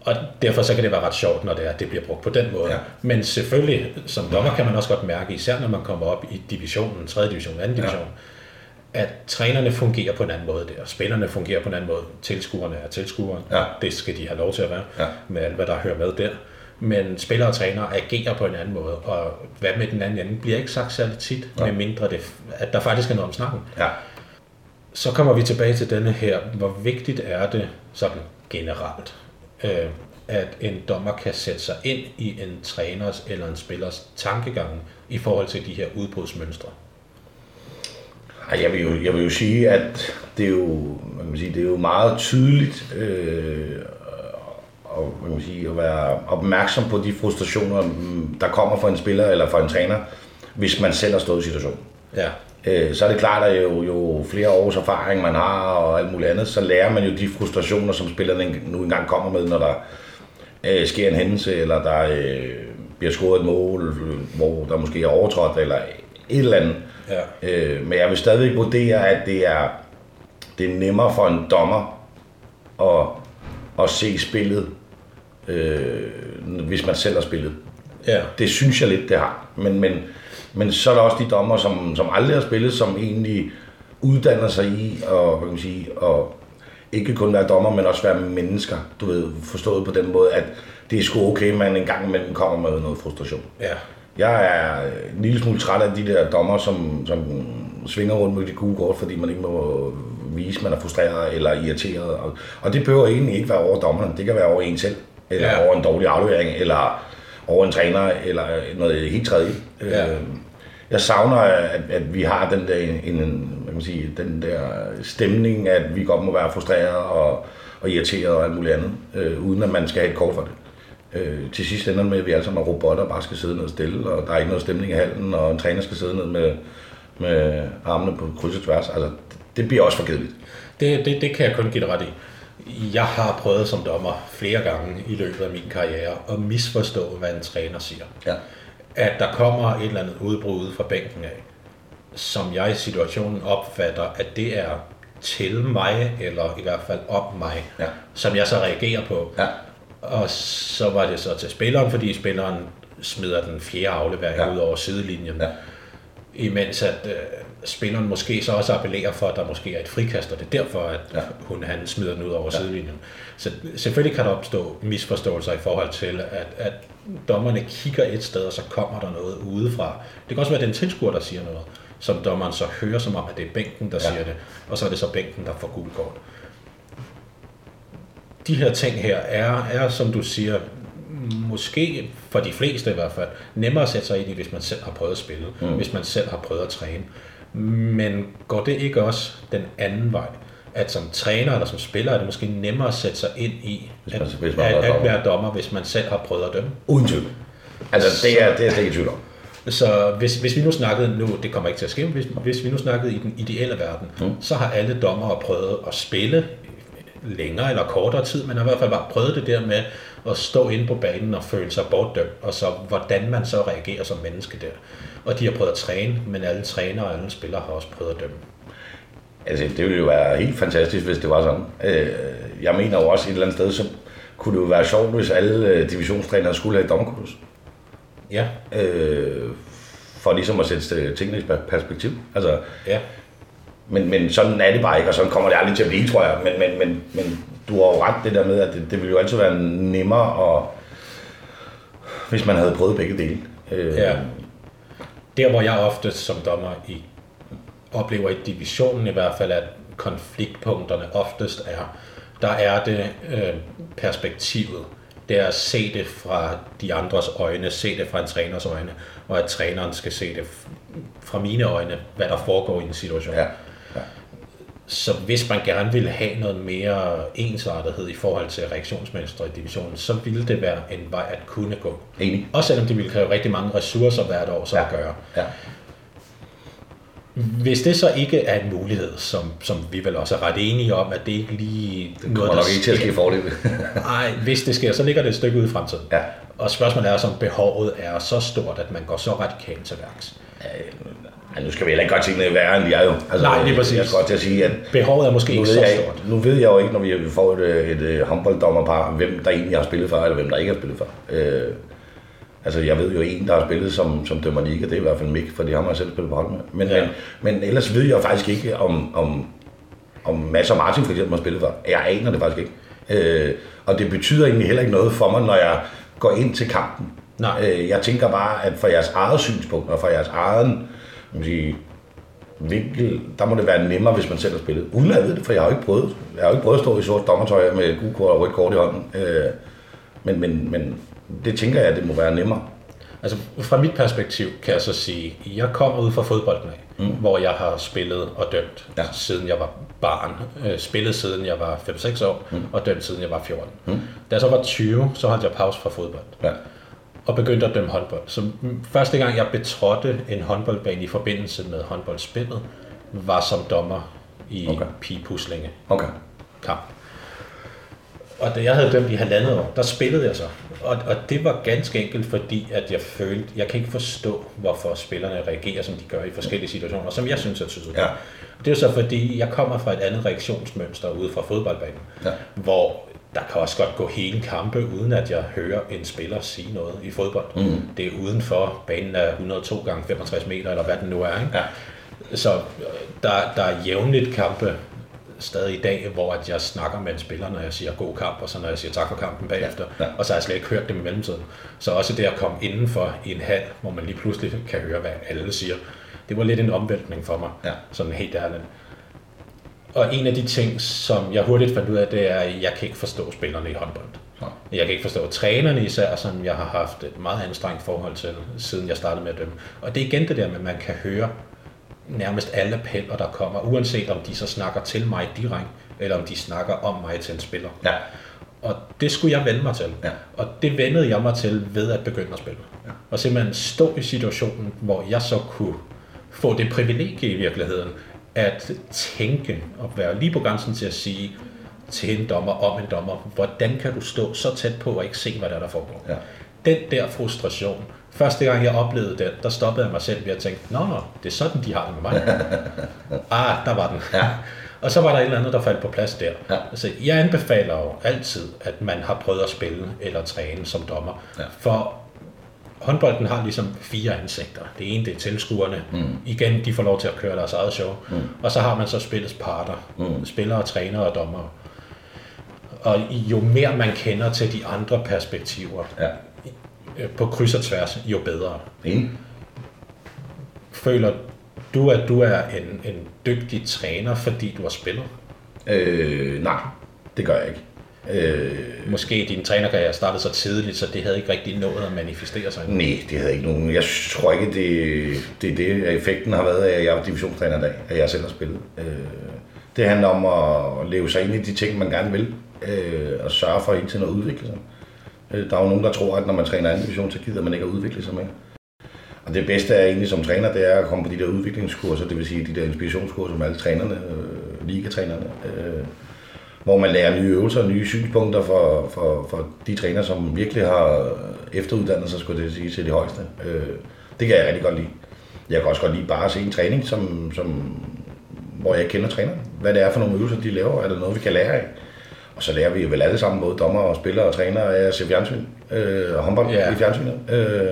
Og derfor så kan det være ret sjovt, når det, er, det bliver brugt på den måde. Ja. Men selvfølgelig, som dommer kan man også godt mærke, især når man kommer op i divisionen, 3. division, 2. division, ja. at trænerne fungerer på en anden måde der. Spillerne fungerer på en anden måde. Tilskuerne er tilskuere. Ja. Det skal de have lov til at være, Ja. med alt, hvad der hører med der. Men spillere og trænere agerer på en anden måde, og hvad med den anden ende bliver ikke sagt særlig tit, Ja. med mindre det, at der faktisk er noget om snakken. ja. Så kommer vi tilbage til denne her. Hvor vigtigt er det sådan generelt, øh, at en dommer kan sætte sig ind i en træners eller en spillers tankegang i forhold til de her udbrudsmønstre? Jeg vil, jo, jeg vil jo sige, at det er jo, man kan sige, det er jo meget tydeligt øh, og, man sige, at være opmærksom på de frustrationer, mm, der kommer fra en spiller eller fra en træner, hvis man selv har stået i situationen. Ja, Øh, så er det klart, at jo, jo flere års erfaring man har og alt muligt andet, så lærer man jo de frustrationer, som spillerne nu engang kommer med, når der øh, sker en hændelse, eller der øh, bliver scoret et mål, hvor der måske er overtrådt, eller et eller andet. ja, Øh, men jeg vil stadigvæk vurdere, at det er, det er nemmere for en dommer at, at se spillet, øh, hvis man selv har spillet. ja, Det synes jeg lidt, det har. Men, men, men så er der også de dommer, som, som aldrig har spillet, som egentlig uddanner sig i og, hvad kan man sige, og ikke kun være dommer, men også være mennesker. Du ved, forstået på den måde, at det er sgu okay, man en gang imellem kommer med noget frustration. ja, Jeg er en lille smule træt af de der dommer, som, som svinger rundt med de gule kort, fordi man ikke må vise, man er frustreret eller irriteret. Og, og det behøver egentlig ikke være over dommerne. Det kan være over en selv, eller Ja. over en dårlig aflevering, eller over en træner, eller noget helt tredje. Ja. Øh, jeg savner, at, at vi har den der, en, en, hvad man sige, den der stemning, at vi godt må være frustreret og, og irriteret og alt muligt andet, øh, uden at man skal have et kort for det. Øh, til sidst ender med, at vi alle sammen er robotter og bare skal sidde ned stille, og der er ikke noget stemning i halen, og en træner skal sidde ned med, med armene på kryds og tværs. Altså, det bliver også for kedeligt. Det, det, det kan jeg kun give dig ret i. Jeg har prøvet som dommer flere gange i løbet af min karriere at misforstå, hvad en træner siger. Ja. At der kommer et eller andet udbrud fra bænken af, som jeg i situationen opfatter, at det er til mig, eller i hvert fald op mig, Ja. som jeg så reagerer på. Ja. Og så var det så til spilleren, fordi spilleren smider den fjerde aflevering. Ja. ud over sidelinjen. Ja. Imens at øh, spilleren måske så også appellerer for, at der måske er et frikast, og det er derfor, at ja. Hun, han smider den ud over ja. sidelinjen. Så selvfølgelig kan der opstå misforståelser i forhold til, at, at dommerne kigger et sted, og så kommer der noget udefra. Det kan også være den tilskuer, der siger noget, som dommeren så hører som om, at det er bænken, der. Ja. siger det, og så er det så bænken, der får gul kort. De her ting her er, er, som du siger, måske for de fleste i hvert fald, nemmere at sætte sig ind i, hvis man selv har prøvet at spille, mm. hvis man selv har prøvet at træne. Men går det ikke også den anden vej? At som træner eller som spiller er det måske nemmere at sætte sig ind i, Hvis at, man- hvis man at, at dommer. være dommer, hvis man selv har prøvet at dømme. Uden tvivl. Altså, det er, det er jeg slet ikke i tvivl om. Så hvis, hvis vi nu snakkede, nu det kommer ikke til at ske, hvis, hvis vi nu snakkede i den ideelle verden, mm. så har alle dommere prøvet at spille længere eller kortere tid, men har i hvert fald bare prøvet det der med at stå inde på banen og føle sig bortdømt, og så hvordan man så reagerer som menneske der. Og de har prøvet at træne, men alle trænere og alle spillere har også prøvet at dømme. Altså, det ville jo være helt fantastisk, hvis det var sådan. Øh, Jeg mener jo også et eller andet sted, så kunne det jo være sjovt, hvis alle øh, divisionstrænere skulle have et dommerkursus. Ja, Øh, For ligesom at sætte øh, tingene i perspektiv. Altså, ja. men, men sådan er det bare ikke, og sådan kommer det aldrig til at blive, tror jeg. Men, men, men, men du har jo ret det der med, at det, det ville jo altid være nemmere, at, hvis man havde prøvet begge dele. Øh, Ja. Der, hvor jeg ofte som dommer i, oplever i divisionen i hvert fald, at konfliktpunkterne oftest er, der er det øh, perspektivet. Det er at se det fra de andres øjne, se det fra en træners øjne, og at træneren skal se det fra mine øjne, hvad der foregår i en situation. Ja. Så hvis man gerne ville have noget mere ensartethed i forhold til reaktionsmønstre i divisionen, så ville det være en vej at kunne gå. Enig. Også selvom det ville kræve rigtig mange ressourcer hvert år så ja. at gøre. Ja. Hvis det så ikke er en mulighed, som, som vi vel også er ret enige om, at det ikke lige Det kommer nok ikke til at ske forløbet. Nej, hvis det sker, så ligger det et stykke ude i fremtiden. Ja. Og spørgsmålet er, om behovet er så stort, at man går så radikalt til værks. Ej, nu skal vi heller ikke godt tingene værre, end er jo. Altså, Nej, lige præcis. Jeg skal godt til at sige, at Behovet er måske ikke så jeg, stort. nu ved jeg jo ikke, når vi får et, øh, et, et håndbolddommerpar, hvem der egentlig har spillet for, eller hvem der ikke har spillet for. Øh, altså, jeg ved jo en, der har spillet som, som dømmer liga, det er i hvert fald Mik, fordi ham har jeg selv spillet på hold med. Men, Ja. men, men ellers ved jeg faktisk ikke, om, om, om Mads og Martin for eksempel har spillet for. Jeg aner det faktisk ikke. Øh, og det betyder egentlig heller ikke noget for mig, når jeg går ind til kampen. Nej. Øh, jeg tænker bare, at for jeres eget synspunkt, og for jeres egen man sige, vinkel, der må det være nemmere, hvis man selv har spillet. Uden at ved det, for jeg har jo ikke prøvet, jeg har jo ikke prøvet at stå i sort dommertøj med gul kort og rødt kort i hånden. Øh, men, men, men det tænker jeg, at det må være nemmere. Altså fra mit perspektiv kan jeg så sige, at jeg kommer ud fra fodbolden af, mm. hvor jeg har spillet og dømt. Ja. siden jeg var barn. Øh, spillet siden jeg var 5-6 år, mm. og dømt siden jeg var 14. Mm. Da jeg så var 20, så holdt jeg pause fra fodbold. Ja. Og begyndte at dømme håndbold. Så første gang, jeg betrådte en håndboldbane i forbindelse med håndboldspillet, var som dommer i okay. Okay. pigepuslinge Okay. kamp. Og da jeg havde dømt i halvandet år, der spillede jeg så. Og, og det var ganske enkelt, fordi at jeg følte, jeg kan ikke forstå, hvorfor spillerne reagerer, som de gør i forskellige situationer, som jeg synes er tydeligt. Ja. Det er så fordi, jeg kommer fra et andet reaktionsmønster ude fra fodboldbanen, Ja. hvor der kan også godt gå hele kampe, uden at jeg hører en spiller sige noget i fodbold. Mm. Det er udenfor, banen er 102 gange 65 meter, eller hvad den nu er. Ikke? Ja. Så øh, der, der er jævnligt kampe stadig i dag, hvor at jeg snakker med en spiller, når jeg siger god kamp, og så når jeg siger tak for kampen bagefter. Ja. Og så har jeg slet ikke hørt dem i mellemtiden. Så også det at komme indenfor i en hal, hvor man lige pludselig kan høre, hvad alle siger, det var lidt en omvæltning for mig, Ja. sådan helt ærligt. Og en af de ting, som jeg hurtigt fandt ud af, det er, at jeg kan ikke forstå spillerne i håndbold. Så. Jeg kan ikke forstå trænerne især, som jeg har haft et meget anstrengt forhold til, siden jeg startede med at dømme. Og det er igen det der med, at man kan høre nærmest alle appeller, der kommer, uanset om de så snakker til mig direkte, eller om de snakker om mig til en spiller. Ja. Og det skulle jeg vende mig til. Ja. Og det vendede jeg mig til ved at begynde at spille. Ja. Og simpelthen stå i situationen, hvor jeg så kunne få det privilegie i virkeligheden, at tænke og være lige på grænsen til at sige til en dommer om en dommer, hvordan kan du stå så tæt på og ikke se, hvad der, er, der foregår. Ja. Den der frustration, første gang jeg oplevede den, der stoppede jeg mig selv ved at tænke, nå, det er sådan, de har det med mig. ah, der var den. Ja. Og så var der et eller andet, der faldt på plads der. Ja. Altså, jeg anbefaler jo altid, at man har prøvet at spille eller træne som dommer. Ja. For håndbolden har ligesom fire ansigter. Det ene, det er tilskuerne. Mm. Igen, de får lov til at køre deres eget show. Mm. Og så har man så spillets parter. Mm. Spillere, trænere og dommere. Og jo mere man kender til de andre perspektiver, Ja. øh, på kryds og tværs, jo bedre. Enig? Føler du, at du er en, en dygtig træner, fordi du har spillet? Øh, nej, det gør jeg ikke. Øh, Måske din trænerkarriere startede så tidligt, så det havde ikke rigtig nået at manifestere sig. nej, det havde ikke nogen. Jeg tror ikke, det, det er det, effekten har været af, at jeg er divisionstræner i dag, at jeg selv har spillet. Øh, det handler om at leve sig ind i de ting, man gerne vil, øh, og sørge for hele tiden at udvikle sig. Øh, der er jo nogen, der tror, at når man træner anden division, så gider man ikke at udvikle sig mere. Og det bedste er egentlig som træner, det er at komme på de der udviklingskurser, det vil sige de der inspirationskurser med alle trænerne, øh, ligatrænerne, øh, hvor man lærer nye øvelser, nye synspunkter for, for, for de træner, som virkelig har efteruddannet sig, skulle det sige, til det højeste. Øh, det kan jeg rigtig godt lide. Jeg kan også godt lide bare at se en træning, som, som, hvor jeg kender træneren. Hvad det er for nogle øvelser, de laver, er der noget, vi kan lære af. Og så lærer vi vel alle sammen, både dommer og spillere og trænere, af at se fjernsyn øh, og håndbold Ja. i fjernsynet. Øh,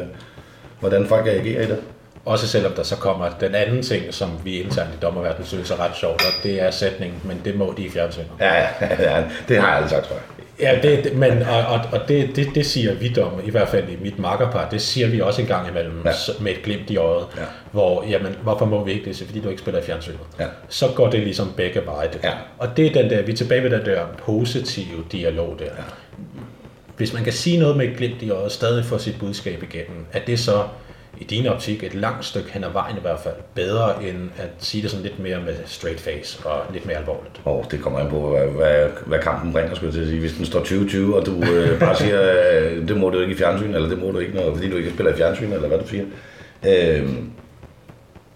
hvordan folk agerer i det. Også selvom der så kommer den anden ting, som vi internt i dommerverdenen synes er ret sjovt, og det er sætningen, men det må de i fjernsynet. Ja, ja, ja, det har jeg aldrig sagt, tror jeg. Ja, det, men, og, og, og det, det, det siger vi dommer, i hvert fald i mit makkerpar, det siger vi også en gang imellem Ja. med et glimt i øjet, Ja. hvor, jamen, hvorfor må vi ikke det? Så fordi du ikke spiller i fjernsynet. Ja. Så går det ligesom begge veje. Det. Ja. Og det er den der, vi er tilbage ved den der positive dialog der. Ja. Hvis man kan sige noget med et glimt i øjet, stadig få sit budskab igennem, er det så i din optik et langt stykke hen ad vejen i hvert fald bedre end at sige det sådan lidt mere med straight face og lidt mere alvorligt. Og det kommer an på, hvad, hvad, hvad kampen bringer, skulle jeg til at sige. Hvis den står 20-20, og du øh, bare siger, øh, det må du ikke i fjernsyn, eller det må du ikke, når, fordi du ikke spiller i fjernsyn, eller hvad du siger. Øh,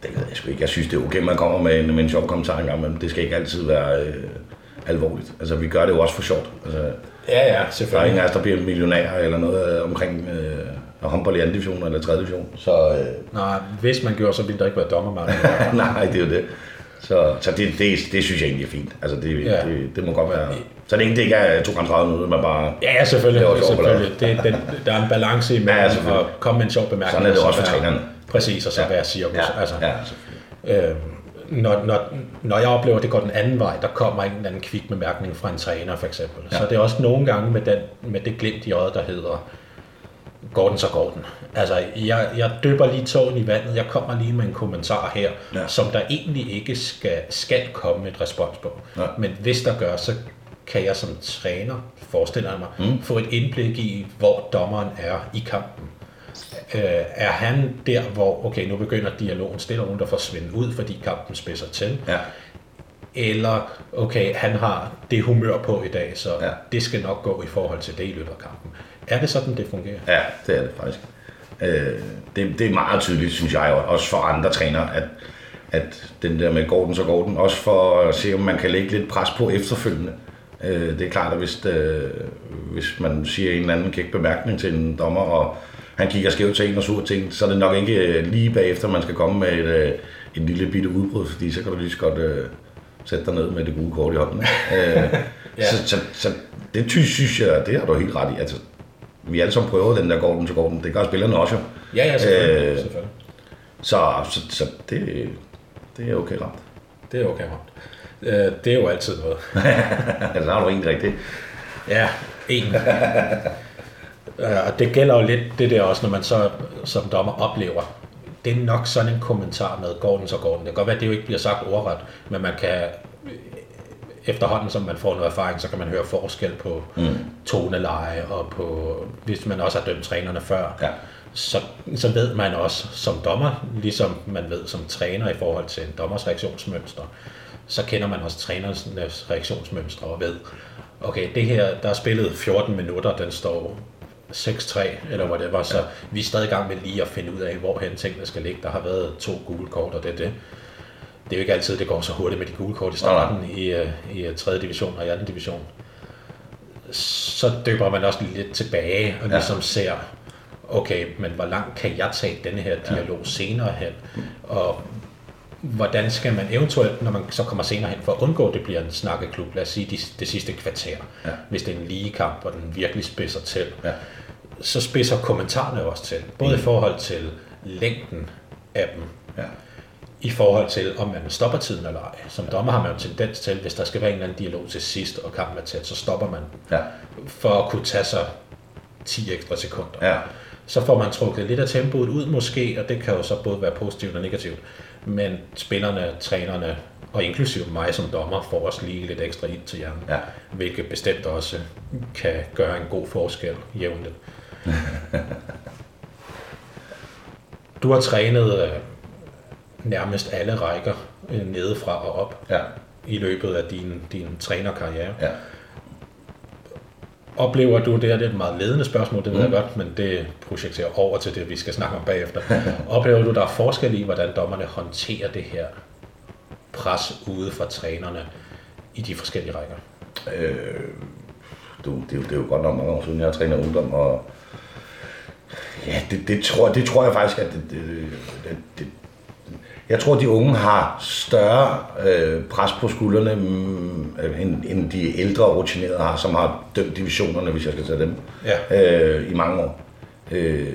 det ved jeg sgu ikke. Jeg synes, det er okay, man kommer med en, med en sjov kommentar engang, men det skal ikke altid være øh, alvorligt. Altså, vi gør det jo også for sjovt. Altså, Ja, ja, der er selvfølgelig. ingen af os, der bliver millionær eller noget øh, omkring øh, at håndbold i anden division eller tredje division. Så øh, Nej, hvis man gjorde, så ville der ikke være dommermand. Nej, det er jo det. Så, så det, det, det synes jeg egentlig er fint. Altså, det, Ja. det, det må godt være... Så det ikke, det ikke er 2 gange 30 minutter, man bare... Ja, ja, selvfølgelig. Det selvfølgelig. Det, den, der er en balance imellem Ja, ja, at komme med en sjov bemærkning. Sådan er det og så også for trænerne. Præcis, og så Ja. være cirkus. Ja, Altså, ja, øh, når, når, når jeg oplever, at det går den anden vej, der kommer en eller anden kvik bemærkning fra en træner for eksempel. Ja. Så det er også nogle gange med, den, med det glimt i øjet, der hedder, går den, så går den. Altså, jeg, jeg dypper lige tåen i vandet, jeg kommer lige med en kommentar her, Ja. som der egentlig ikke skal, skal komme et respons på. Ja. Men hvis der gør, så kan jeg som træner, forestiller jeg mig, mm. få et indblik i, hvor dommeren er i kampen. Øh, er han der, hvor, okay, nu begynder dialogen stille og roligt at forsvinde ud, fordi kampen spidser til, Ja. eller okay, han har det humør på i dag, så ja. det skal nok gå i forhold til det i løbet af kampen. Er det sådan, det fungerer? ja, det er det faktisk. Øh, det, det er meget tydeligt, synes jeg, også for andre trænere, at, at den der med går den, så går den. Også for at se, om man kan lægge lidt pres på efterfølgende. Øh, det er klart, at hvis, øh, hvis man siger en eller anden kæk bemærkning til en dommer, og han kigger skævt til en og sur til en, så er det nok ikke øh, lige bagefter, man skal komme med et, øh, et lille bitte udbrud, fordi så kan du lige så godt øh, sætte dig ned med det gule kort i hånden. Øh, Ja. så, så, så det synes jeg, det har du helt ret i. Altså, vi alle sammen prøver den der så går den. Det gør spillerne også jo. Ja, ja, selvfølgelig. Øh, selvfølgelig. Så, så, så det, det er okay ramt. Det er okay. Øh, det er jo altid noget. altså, har du en rigtigt. Ja, en. Øh, Og det gælder jo lidt det der også, når man så som dommer oplever, det er nok sådan en kommentar med, går den, så går den. Det kan godt være, at det jo ikke bliver sagt ordret, men man kan efterhånden, som man får noget erfaring, så kan man høre forskel på mm. toneleje, og på, hvis man også har dømt trænerne før, Ja. så, så ved man også som dommer, ligesom man ved som træner i forhold til en dommers reaktionsmønster, så kender man også trænernes reaktionsmønstre og ved, okay, det her, der er spillet 14 minutter, den står 6-3, eller hvad det var, så vi er stadig i gang med lige at finde ud af, hvorhen tingene skal ligge. Der har været to gule kort, og det er det. Det er jo ikke altid, det går så hurtigt med de gule kort i starten i, øh, i øh, 3. division og i 2. division. Så dykker man også lidt tilbage og Ja. ligesom ser, okay, men hvor langt kan jeg tage denne her dialog senere hen? Og hvordan skal man eventuelt, når man så kommer senere hen, for at undgå, at det bliver en snakkeklub, lad os sige de, det sidste kvarter, Ja. hvis det er en lige kamp, hvor den virkelig spidser til, Ja. så spidser kommentarerne også til. Både i forhold til længden af dem, Ja. I forhold til, om man stopper tiden eller ej. Som dommer har man jo tendens til, hvis der skal være en eller anden dialog til sidst, og kampen er tæt, så stopper man Ja. for at kunne tage sig 10 ekstra sekunder. Ja. Så får man trukket lidt af tempoet ud måske, og det kan jo så både være positivt og negativt. Men spillerne, trænerne og inklusive mig som dommer får også lige lidt ekstra ind til hjernen. Ja. Hvilket bestemt også kan gøre en god forskel jævnligt. Du har trænet øh, nærmest alle rækker øh, nedefra og op Ja. i løbet af din, din trænerkarriere. Ja. Oplever du, det her det er et meget ledende spørgsmål, det ved mm. jeg godt, men det projekterer over til det, vi skal snakke om bagefter. Oplever du, der er forskel i, hvordan dommerne håndterer det her pres ude fra trænerne i de forskellige rækker? Øh, du, det, er jo, det er jo godt nok mange år siden, jeg har trænet ungdom, og ja, det, det, tror, det tror jeg faktisk, at det, det, det, det, jeg tror, de unge har større øh, pres på skuldrene, mm, end, end de ældre rutinerede har, som har dømt divisionerne, hvis jeg skal tage dem, Ja. øh, i mange år. Øh,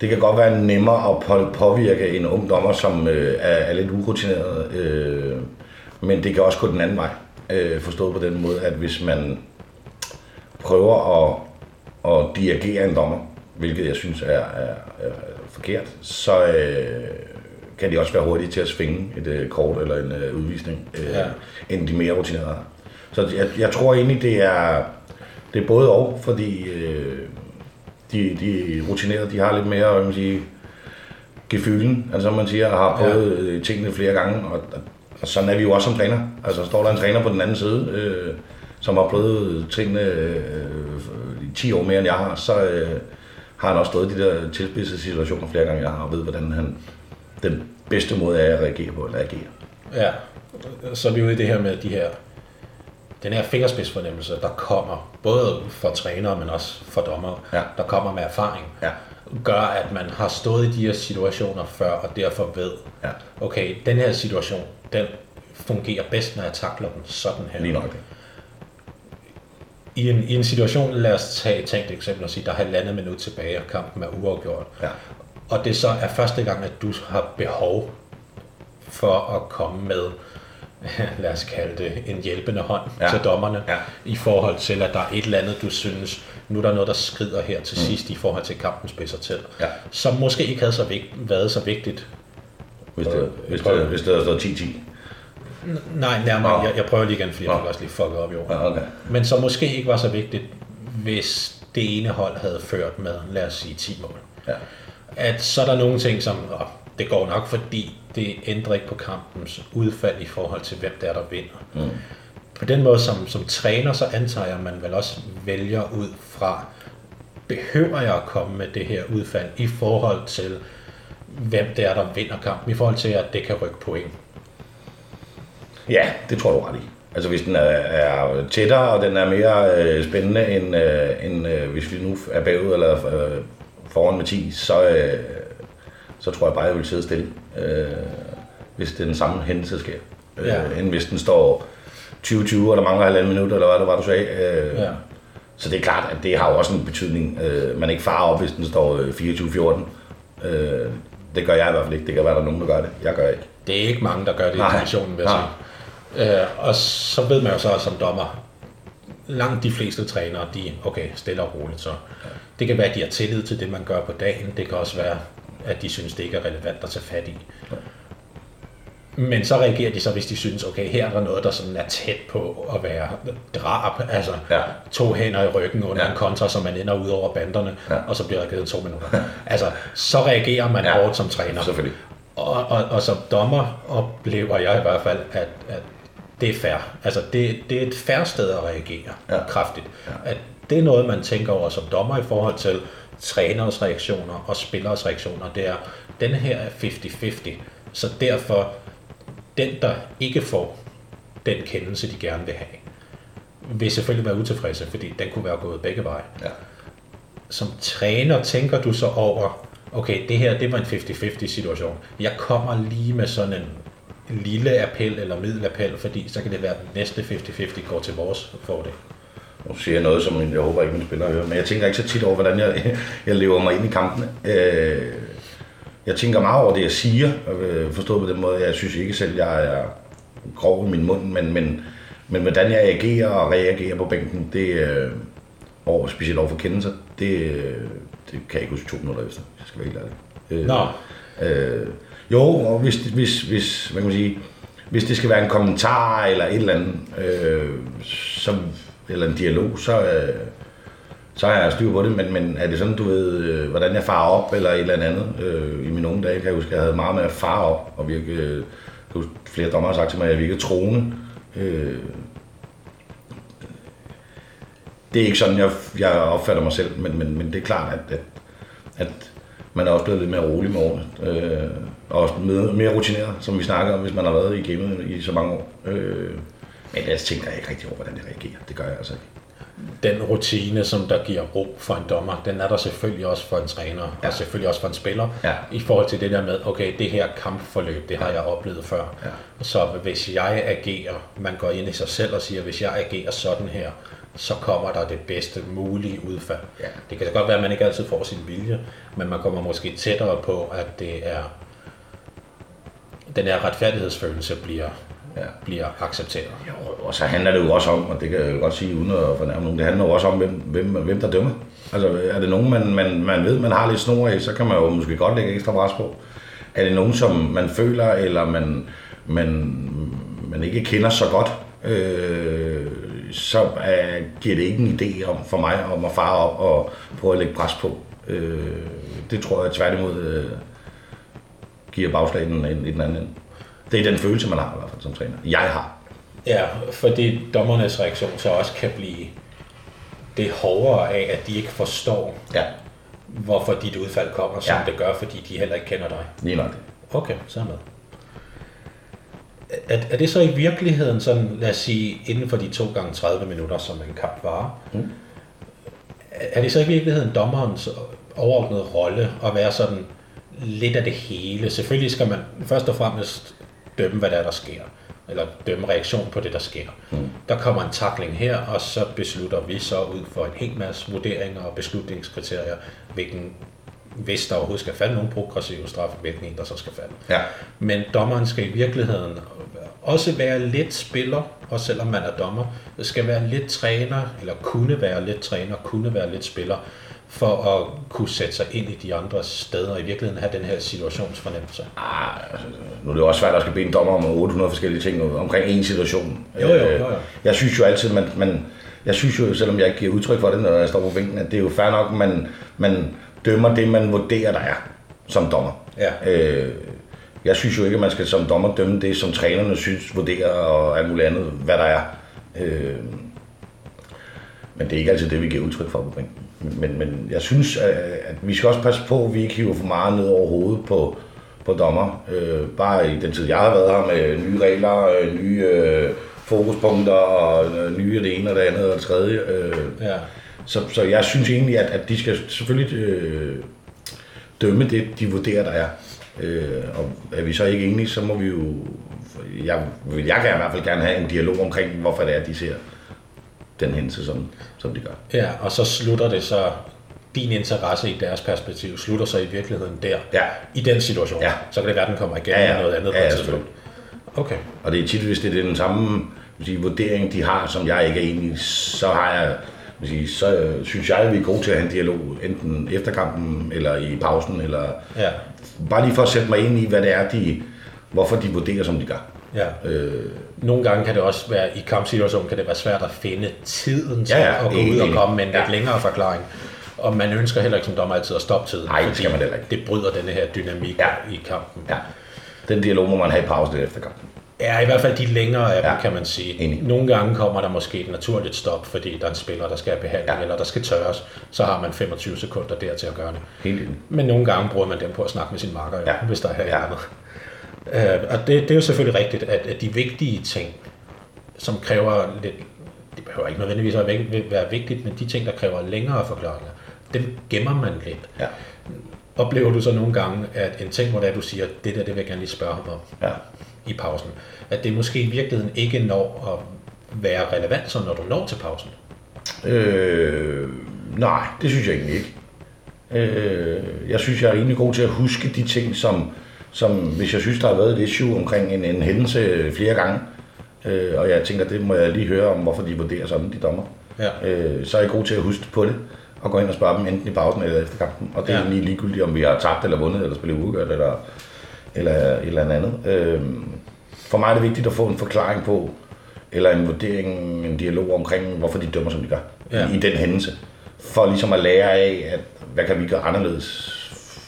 det kan godt være nemmere at på- påvirke en ung dommer, som øh, er, er lidt urutineret, øh, men det kan også gå den anden vej. Øh, forstået på den måde, at hvis man prøver at, at dirigere en dommer, hvilket jeg synes er, er, er forkert, så øh, kan de også være hurtige til at svinge et øh, kort eller en øh, udvisning, øh, Ja. end de mere rutinerede. Så jeg, jeg tror egentlig, det er, det er både og, fordi øh, de, de rutinerede, de har lidt mere, hvad man sige, gefylen, altså som man siger, har prøvet ja. tingene flere gange, og, og, og sådan er vi jo også som træner. Altså står der en træner på den anden side, øh, som har prøvet tingene øh, i 10 år mere end jeg har, så øh, har han også stået i de der tilspidsede situationer flere gange, jeg har, og ved, hvordan han den bedste måde er at reagere på, eller agere. Ja, så er vi ude i det her med de her, den her fingerspidsfornemmelse, der kommer både for trænere, men også for dommer, Ja. der kommer med erfaring, Ja. gør, at man har stået i de her situationer før, og derfor ved, Ja. okay, den her situation, den fungerer bedst, når jeg takler den sådan her. Lige nok. I en, I en situation, lad os tage et tænkt eksempel og sige, der er halvandet minut tilbage, og kampen er uafgjort. Ja. Og det så er første gang, at du har behov for at komme med, lad os kalde det, en hjælpende hånd ja. Til dommerne, Ja. i forhold til, at der er et eller andet, du synes, nu er der noget, der skrider her til mm. sidst, i forhold til kampen spidser til, Ja. som måske ikke havde så vigt, været så vigtigt. Hvis det, Prøv- hvis det, hvis det havde stået 10-10. Nej, nærmere, Nå. jeg, jeg prøver lige igen, fordi jeg fik også lige fucket op i ord. Ja, okay. Men som måske ikke var så vigtigt, hvis det ene hold havde ført med, lad os sige, 10 mål. Ja. At så er der nogle ting, som åh, det går nok, fordi det ændrer ikke på kampens udfald i forhold til, hvem det er, der vinder. Mm. På den måde, som, som træner, så antager jeg, at man vel også vælger ud fra, behøver jeg at komme med det her udfald i forhold til, hvem det er, der vinder kampen, i forhold til, at det kan rykke point. Ja, det tror du ret i. Altså hvis den er, er tættere, og den er mere øh, spændende, end, øh, end øh, hvis vi nu er bagud eller øh, foran med 10, så, øh, så tror jeg bare, jeg vil sidde stille, øh, hvis det er den samme hændelse sker. Øh, Ja. End hvis den står 20-20, og der mangler halvanden minut, eller hvad det var, du sagde. Øh, Ja. Så det er klart, at det har jo også en betydning. Øh, man er ikke far op, hvis den står øh, 24-14. Øh, det gør jeg i hvert fald ikke. Det kan være, der er nogen, der gør det. Jeg gør ikke. Det er ikke mange, der gør det i divisionen, vil jeg sige. Øh, og så ved man jo så som dommer, langt de fleste trænere, de okay, stille og roligt. Så det kan være, at de har tillid til det, man gør på dagen. Det kan også være, at de synes, det ikke er relevant at tage fat i. Men så reagerer de så, hvis de synes, okay, her er der noget, der sådan er tæt på at være drab, altså Ja. to hænder i ryggen under Ja. en kontra, så man ender ud over banderne, Ja. og så bliver der givet to minutter. altså, så reagerer man Ja. hårdt som træner. Selvfølgelig. Og, og, og som dommer oplever jeg i hvert fald, at, at det er fair. Altså, det, det er et fair sted at reagere Ja. kraftigt. Ja. At det er noget, man tænker over som dommer i forhold til træners reaktioner og spillers reaktioner. Det er, den her er 50-50. Så derfor, den der ikke får den kendelse, de gerne vil have, vil selvfølgelig være utilfredse, fordi den kunne være gået begge veje Ja. som træner tænker du så over, okay, det her, det var en 50-50 situation. Jeg kommer lige med sådan en lille appel eller middelappel, fordi så kan det være, at den næste 50-50 går til vores fordel. Nu siger jeg noget, som jeg håber ikke mine spillere hører, men jeg tænker ikke så tit over, hvordan jeg, jeg lever mig ind i kampene. Øh, jeg tænker meget over det, jeg siger, øh, forstået på den måde, jeg synes ikke selv, jeg er grov i min mund, men, men, men hvordan jeg agerer og reagerer på bænken, det øh, over, specielt over for kendelser, det, øh, det kan jeg ikke huske to minutter efter, jeg skal være helt ærlig. Øh, Nå, Øh, jo, og hvis, hvis, hvis, hvad kan man sige, hvis det skal være en kommentar eller et eller andet, øh, som, eller en dialog, så, øh, så har jeg styr på det, men, men er det sådan, du ved, øh, hvordan jeg farer op eller et eller andet? Øh, I mine unge dage kan jeg huske, at jeg havde meget med at fare op, og virke, øh, jeg huske, flere dommer har sagt til mig, at jeg virkede troende. Øh, det er ikke sådan, jeg, jeg opfatter mig selv, men, men, men det er klart, at, at, at man er også blevet lidt mere rolig med årene. Øh, og også mere, mere rutineret, som vi snakker om, hvis man har været i gamet i så mange år. Øh, men jeg tænker ikke rigtig over, hvordan jeg reagerer. Det gør jeg altså ikke. den rutine, som der giver ro for en dommer, den er der selvfølgelig også for en træner, ja. Ja. og selvfølgelig også for en spiller, Ja. i forhold til det der med, okay, det her kampforløb, det har jeg oplevet før. Ja. Så hvis jeg agerer, man går ind i sig selv og siger, hvis jeg agerer sådan her, så kommer der det bedste mulige udfald. Ja. Det kan så godt være, at man ikke altid får sin vilje, men man kommer måske tættere på, at det er den her retfærdighedsfølelse bliver, Ja. bliver accepteret. Jo, og så handler det jo også om, og det kan jeg jo godt sige uden at fornærme nogen, det handler jo også om, hvem, hvem, hvem der dømmer. Altså er det nogen, man, man, man ved, man har lidt snor i, så kan man jo måske godt lægge ekstra pres på. Er det nogen, som man føler, eller man, man, man ikke kender så godt, øh, så øh, giver det ikke en idé om, for mig om at fare op og prøve at lægge pres på. Øh, det tror jeg tværtimod øh, giver bagslag i den, i den anden ende. Det er den følelse, man har i hvert fald som træner. Jeg har. Ja, fordi dommernes reaktion så også kan blive det hårdere af, at de ikke forstår, Ja, hvorfor dit udfald kommer, som Ja. det gør, fordi de heller ikke kender dig. lige nok. Okay, så med. Er, er det så i virkeligheden sådan, lad os sige, inden for de 2 gange 30 minutter, som en kamp varer, Mm. er det så i virkeligheden dommerens overordnede rolle at være sådan lidt af det hele? Selvfølgelig skal man først og fremmest dømme, hvad der er, der sker, eller dømme reaktion på det, der sker. Mm. Der kommer en takling her, og så beslutter vi så ud for en hel masse vurderinger og beslutningskriterier, hvilken, hvis der overhovedet skal falde nogle progressive straffe, hvilken en der så skal falde. Ja. Men dommeren skal i virkeligheden også være lidt spiller, også selvom man er dommer. Skal være lidt træner, eller kunne være lidt træner, kunne være lidt spiller, for at kunne sætte sig ind i de andre steder, og i virkeligheden have den her situationsfornemmelse. Ah, altså, nu er det jo også svært at skal bede en dommer om 800 forskellige ting omkring en situation. Jo, jo, Øh, jo, jo. Jeg synes jo altid, man, man, jeg synes jo, selvom jeg ikke giver udtryk for det, når jeg står på bænken, at det er jo fair nok, man, man dømmer det, man vurderer, der er som dommer. Ja. Øh, jeg synes jo ikke, at man skal som dommer dømme det, som trænerne synes, vurderer og alt muligt andet, hvad der er. Øh, men det er ikke altid det, vi giver udtryk for på bænken. Men, men jeg synes, at at vi skal også passe på, at vi ikke hiver for meget ned over hovedet på, på dommer. Øh, bare i den tid, jeg har været her med nye regler, øh, nye øh, fokuspunkter og øh, nye det ene og det andet og det tredje. Øh, Ja. så, så jeg synes egentlig, at, at de skal selvfølgelig øh, dømme det, de vurderer, der er. Øh, og er vi så ikke enige, så må vi jo... Jeg vil jeg kan i hvert fald gerne have en dialog omkring, hvorfor det er, de ser den hændelse, som, som de gør. ja, og så slutter det så, din interesse i deres perspektiv slutter så i virkeligheden der, Ja. i den situation. Ja. Så kan det være, den kommer igen Ja, ja. med noget andet Ja, på ja, et tidspunkt. Okay. Og det er tit, hvis det er den samme sige, vurdering, de har, som jeg ikke er enig i, så har jeg, sige, så øh, synes jeg, at vi er gode til at have en dialog, enten efter kampen, eller i pausen, eller Ja. Bare lige for at sætte mig ind i, hvad det er, de hvorfor de vurderer, som de gør. Ja. Øh, Nogle gange kan det også være, i kampsituationen kan det være svært at finde tiden til Ja, ja, at gå ud og komme med en lidt Ja. længere forklaring. Og man ønsker heller ikke som dommer altid at stoppe tiden, Nej, det skal man heller ikke. det bryder denne her dynamik Ja. i kampen. Ja. Den dialog må man have i pausen lidt efter kampen. Ja, i hvert fald de længere af dem, Ja. kan man sige. Enig. Nogle gange kommer der måske et naturligt stop, fordi der er en spiller, der skal have behandling, Ja. eller der skal tørres. Så har man 25 sekunder der til at gøre det. Helt enig. Men nogle gange bruger man dem på at snakke med sin marker, ja. Hvis der er Ja. andet. Øh, og det, det er jo selvfølgelig rigtigt, at, at de vigtige ting, som kræver lidt, det behøver ikke nødvendigvis at være vigtigt, men de ting, der kræver længere forklaringer, dem gemmer man lidt. Ja. Oplever du så nogle gange, at en ting, hvor det er, du siger, det der, det vil jeg gerne lige spørge ham om Ja. I pausen, at det måske i virkeligheden ikke når at være relevant, så når du når til pausen. Øh, nej, det synes jeg egentlig ikke. Øh, jeg synes, jeg er rimelig god til at huske de ting, som, som hvis jeg synes, der har været et issue omkring en, en hændelse flere gange, øh, og jeg tænker, det må jeg lige høre om, hvorfor de vurderer sådan, de dommer. Ja. Øh, så er jeg god til at huske på det, og gå ind og spørge dem enten i pausen eller efter kampen. Og det er Ja. ja. egentlig ligegyldigt, om vi har tabt eller vundet, eller spillet uafgjort, eller, eller et eller andet. Øh, for mig er det vigtigt at få en forklaring på, eller en vurdering, en dialog omkring, hvorfor de dømmer, som de gør Ja. ja. i den hændelse. For ligesom at lære af, at hvad kan vi gøre anderledes,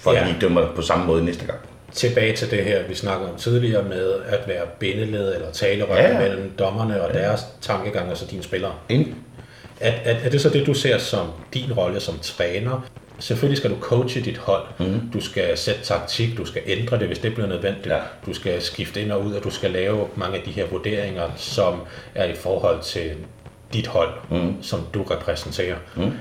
for Ja. ja. at de dømmer på samme måde næste gang. Tilbage til det her, vi snakkede om tidligere med at være bindeled eller talerør ja, Ja, ja. ja. mellem dommerne og deres tankegang, altså dine spillere. Enig? Er, er, er det så det, du ser som din rolle som træner? Selvfølgelig skal du coache dit hold. Mm. Du skal sætte taktik, du skal ændre det, hvis det bliver nødvendigt. Ja. Du skal skifte ind og ud, og du skal lave mange af de her vurderinger, som er i forhold til dit hold, mm. som du repræsenterer. Mm.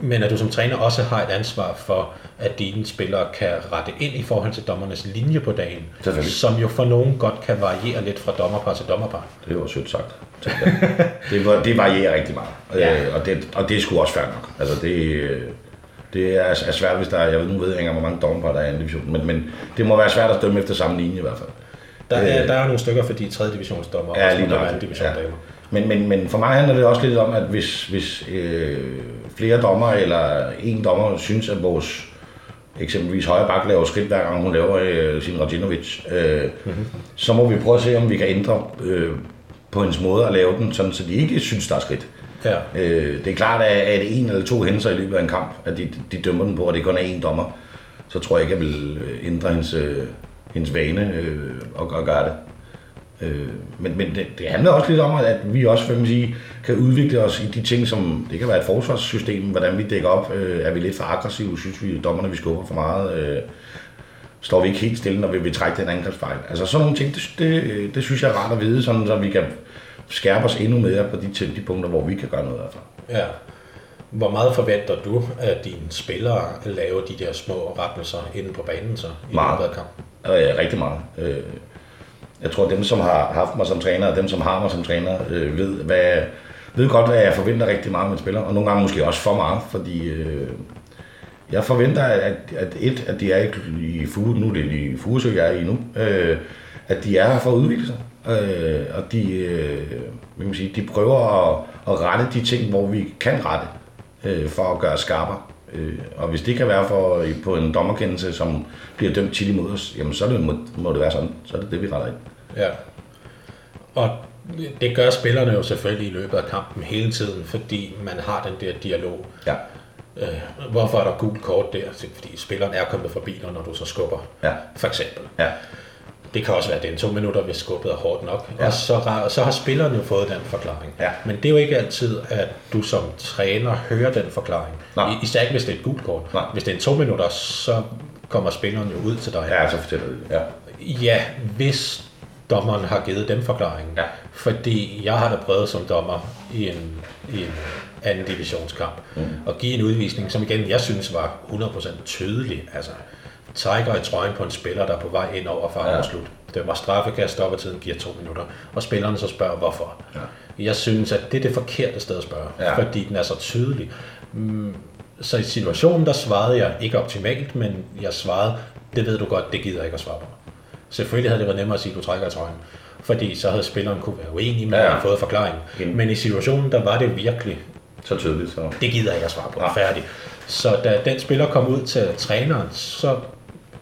Men at du som træner også har et ansvar for, at dine spillere kan rette ind i forhold til dommernes linje på dagen, som jo for nogen godt kan variere lidt fra dommerpar til dommerpar. Det var sødt sagt. det, var, det varierer rigtig meget. Ja. Øh, og, det, og det er sgu også fair nok. Altså det, øh, det er, er svært, hvis der er, jeg ved, nu ved jeg ikke, hvor mange dommerpar der er i anden division, men, men det må være svært at dømme efter samme linje i hvert fald. Der er, Øh. der er nogle stykker for de 3. divisionsdommer, Ja, og lige nok. anden division Ja. damer. Men, men, men for mig handler det også lidt om, at hvis, hvis øh, flere dommer eller en dommer synes, at vores eksempelvis højre bak laver skridt hver gang hun laver øh, sin Radinovic, øh, mm-hmm. så må vi prøve at se, om vi kan ændre øh, på hendes måde at lave den, sådan, så de ikke synes, der er skridt. Ja. Øh, det er klart, at at det en eller to hændelser i løbet af en kamp, at de, de dømmer den på, og det kun er én dommer, så tror jeg ikke, jeg vil øh, ændre hendes, hendes øh, vane øh, og, og gøre det. Øh, men men det, det handler også lidt om, at vi også for man sige, kan udvikle os i de ting, som det kan være et forsvarssystem, hvordan vi dækker op. Øh, er vi lidt for aggressive? Synes vi, dommerne vi skubber for meget? Øh, står vi ikke helt stille, når vi vil trække den angrebsfejl? Altså sådan nogle ting, det, det, det synes jeg er rart at vide, sådan, så vi kan skærpe os endnu mere på de, til de punkter, hvor vi kan gøre noget af det. ja. Hvor meget forventer du, at dine spillere laver de der små rettelser inde på banen så i Meget. løbet af kampen? Øh, rigtig meget. Øh, jeg tror, dem, som har haft mig som træner, og dem, som har mig som træner, øh, ved, hvad, ved godt, hvad jeg forventer rigtig meget af mine spillere, og nogle gange måske også for meget, fordi jeg forventer, at, at et, at de er i Fuge, nu er det i Fugesø, jeg er i nu, øh, at de er her for at udvikle sig, øh, og de, øh, kan man sige, de prøver at, at rette de ting, hvor vi kan rette, øh, for at gøre skarpere. Øh, og hvis det kan være for, på en dommerkendelse, som bliver dømt tit imod os, jamen så det, må, må det være sådan. Så er det det, vi retter ind. Ja. Og det gør spillerne jo selvfølgelig i løbet af kampen hele tiden, fordi man har den der dialog. Ja. Øh, hvorfor er der gult kort der? Fordi spilleren er kommet forbi dig, når du så skubber. Ja. For eksempel. Ja. Det kan også være, at det er en to minutter, hvis skubbet er hårdt nok. Ja. Og så, så har spilleren jo fået den forklaring. Ja. Men det er jo ikke altid, at du som træner hører den forklaring. Nej. I- Især ikke, hvis det er et gult kort. Nej. Hvis det er en to minutter, så kommer spilleren jo ud til dig. Ja, så fortæller det. Ja. Ja, hvis dommeren har givet dem forklaringen. Ja. Fordi jeg har da prøvet som dommer i en, i en anden divisionskamp mm. at give en udvisning, som igen jeg synes var 100% tydelig. Altså, trækker i trøjen på en spiller, der er på vej ind over for Ja. ja. slut. Det var straffekast, stoppetiden giver to minutter. Og spilleren så spørger, hvorfor. Ja. Jeg synes, at det er det forkerte sted at spørge, Ja. fordi den er så tydelig. Mm, Så i situationen, der svarede jeg ikke optimalt, men jeg svarede, det ved du godt, det gider jeg ikke at svare på. Selvfølgelig havde det været nemmere at sige, at du trækker i trøjen. Fordi så havde spilleren kunne være uenig med, Ja, ja, ja. ja. fået forklaringen. Enig. Men i situationen, der var det virkelig, Så tydeligt. Så. det gider jeg ikke at svare på, Nej. færdig. Så da den spiller kom ud til træneren, så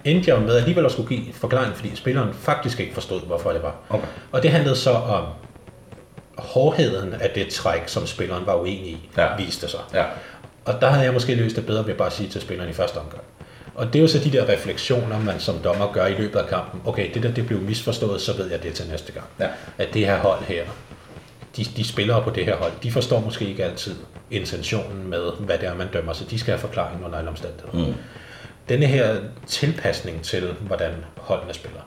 endte jeg med alligevel at skulle give forklaring, fordi spilleren faktisk ikke forstod, hvorfor det var. Okay. Og det handlede så om hårdheden af det træk, som spilleren var uenig i, Ja. viste sig. Ja. Og der havde jeg måske løst det bedre ved bare at sige til spilleren i første omgang. Og det er jo så de der refleksioner, man som dommer gør i løbet af kampen. Okay, det der det blev misforstået, så ved jeg det til næste gang. Ja. At det her hold her, de, de spillere på det her hold, de forstår måske ikke altid intentionen med, hvad det er, man dømmer, så de skal have forklaring under alle omstændigheder. Mm. Denne her tilpasning til, hvordan holdene spiller,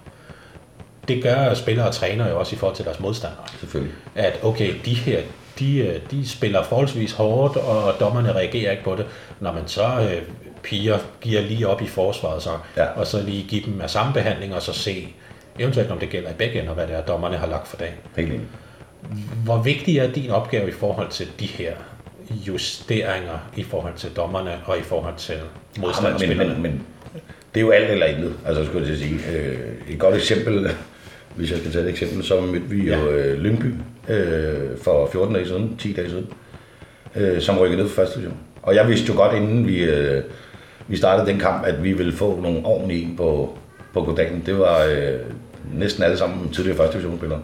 det gør spillere og trænere jo også i forhold til deres modstandere Selvfølgelig. at okay, de her, de, øh, de spiller forholdsvis hårdt, og dommerne reagerer ikke på det. Når man så øh, piger giver lige op i forsvaret, så, Ja. og så lige give dem af samme behandling, og så se, eventuelt om det gælder i begge ender, hvad det er, dommerne har lagt for dagen. Helt enig. Hvor vigtig er din opgave i forhold til de her justeringer i forhold til dommerne og i forhold til Ja, men, modstanderspillerne? men, men, det er jo alt eller intet, altså skulle jeg sige. Øh, et godt eksempel, hvis jeg skal tage et eksempel, så mødte vi jo øh, Lyngby øh, for 14 dage siden, 10 dage siden, øh, som rykkede ned fra første division. Og jeg vidste jo godt, inden vi, øh, vi startede den kamp, at vi ville få nogle ordentlige en på, på goddagen. Det var øh, næsten alle sammen tidligere første divisionsspillere.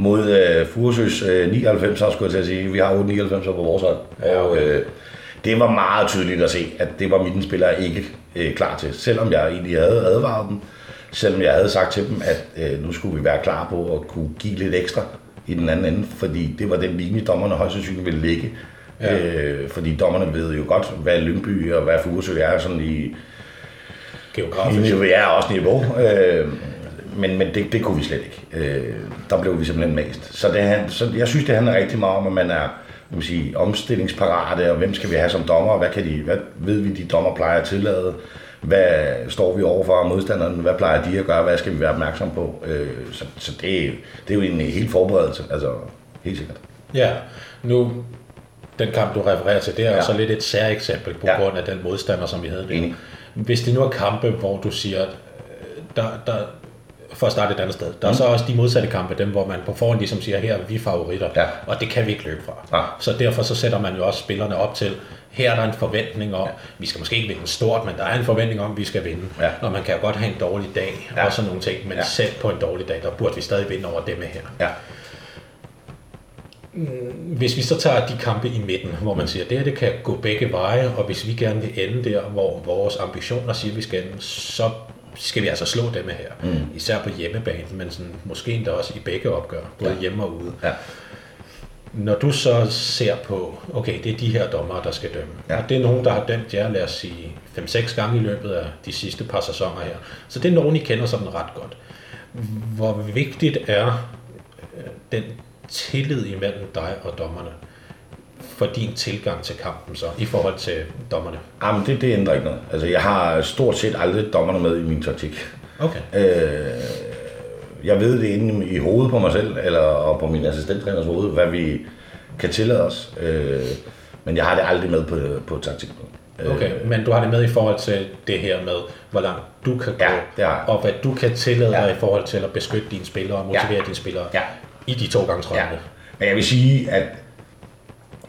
Mod øh, Furesøs øh, 99, så skulle jeg til at sige, vi har 8 99 på vores hold. Ja, Og øh, det var meget tydeligt at se, at det var mine spillere ikke øh, klar til. Selvom jeg egentlig havde advaret dem, selvom jeg havde sagt til dem, at øh, nu skulle vi være klar på at kunne give lidt ekstra i den anden ende, fordi det var den linje, dommerne højst sandsynligt ville ligge. Ja. Ja. Øh, fordi dommerne ved jo godt, hvad Lyngby og hvad Furesø er sådan i, Geografisk. er også niveau, øh, men, men det, det kunne vi slet ikke. Øh, der blev vi simpelthen mast. Så, det, han- så jeg synes, det handler rigtig meget om, at man er man sige, omstillingsparate, og hvem skal vi have som dommer, og hvad, kan de, hvad ved vi, de dommer plejer at tillade, hvad står vi over for modstanderen, hvad plejer de at gøre, hvad skal vi være opmærksom på. Øh, så så det, det er jo en helt forberedelse, altså helt sikkert. Ja, nu den kamp, du refererer til, det er ja. Så lidt et særeksempel på Ja. grund af den modstander, som vi havde. Enig. Hvis det nu er kampe, hvor du siger, øh, der, der, for at starte et andet sted, der er så også de modsatte kampe, dem hvor man på forhånd ligesom siger, her er vi favoritter, Ja. og det kan vi ikke løbe fra. Ja. Så derfor så sætter man jo også spillerne op til, her er der en forventning om, ja. vi skal måske ikke vinde stort, men der er en forventning om, at vi skal vinde. Ja. Og man kan jo godt have en dårlig dag, ja. Og sådan nogle ting, men ja. Ja. selv på en dårlig dag, der burde vi stadig vinde over dem her. Ja. Hvis vi så tager de kampe i midten, hvor man siger, at det her det kan gå begge veje, og hvis vi gerne vil ende der, hvor vores ambitioner siger, at vi skal ende, så skal vi altså slå dem her. Mm. Især på hjemmebane, men sådan, måske endda også i begge opgør, både ja. Hjemme og ude. Ja. Når du så ser på, okay, det er de her dommere, der skal dømme. Ja. Ja. Og det er nogen, der har dømt jer, lad os sige, 5-6 gange i løbet af de sidste par sæsoner her. Så det er nogen, I kender sådan ret godt. Hvor vigtigt er øh, den tillid imellem dig og dommerne for din tilgang til kampen så, i forhold til dommerne? Jamen, det, det ændrer ikke noget. Altså, jeg har stort set aldrig dommerne med i min taktik. Okay. Øh, jeg ved det inde i hovedet på mig selv, eller og på min assistenttræners hoved, hvad vi kan tillade os. Øh, men jeg har det aldrig med på, på taktik. Øh, Okay, men du har det med i forhold til det her med, hvor langt du kan gå, Ja, og hvad du kan tillade Ja. dig i forhold til at beskytte dine spillere og motivere ja. dine spillere Ja. i de to gange 30. Ja. Men jeg vil sige, at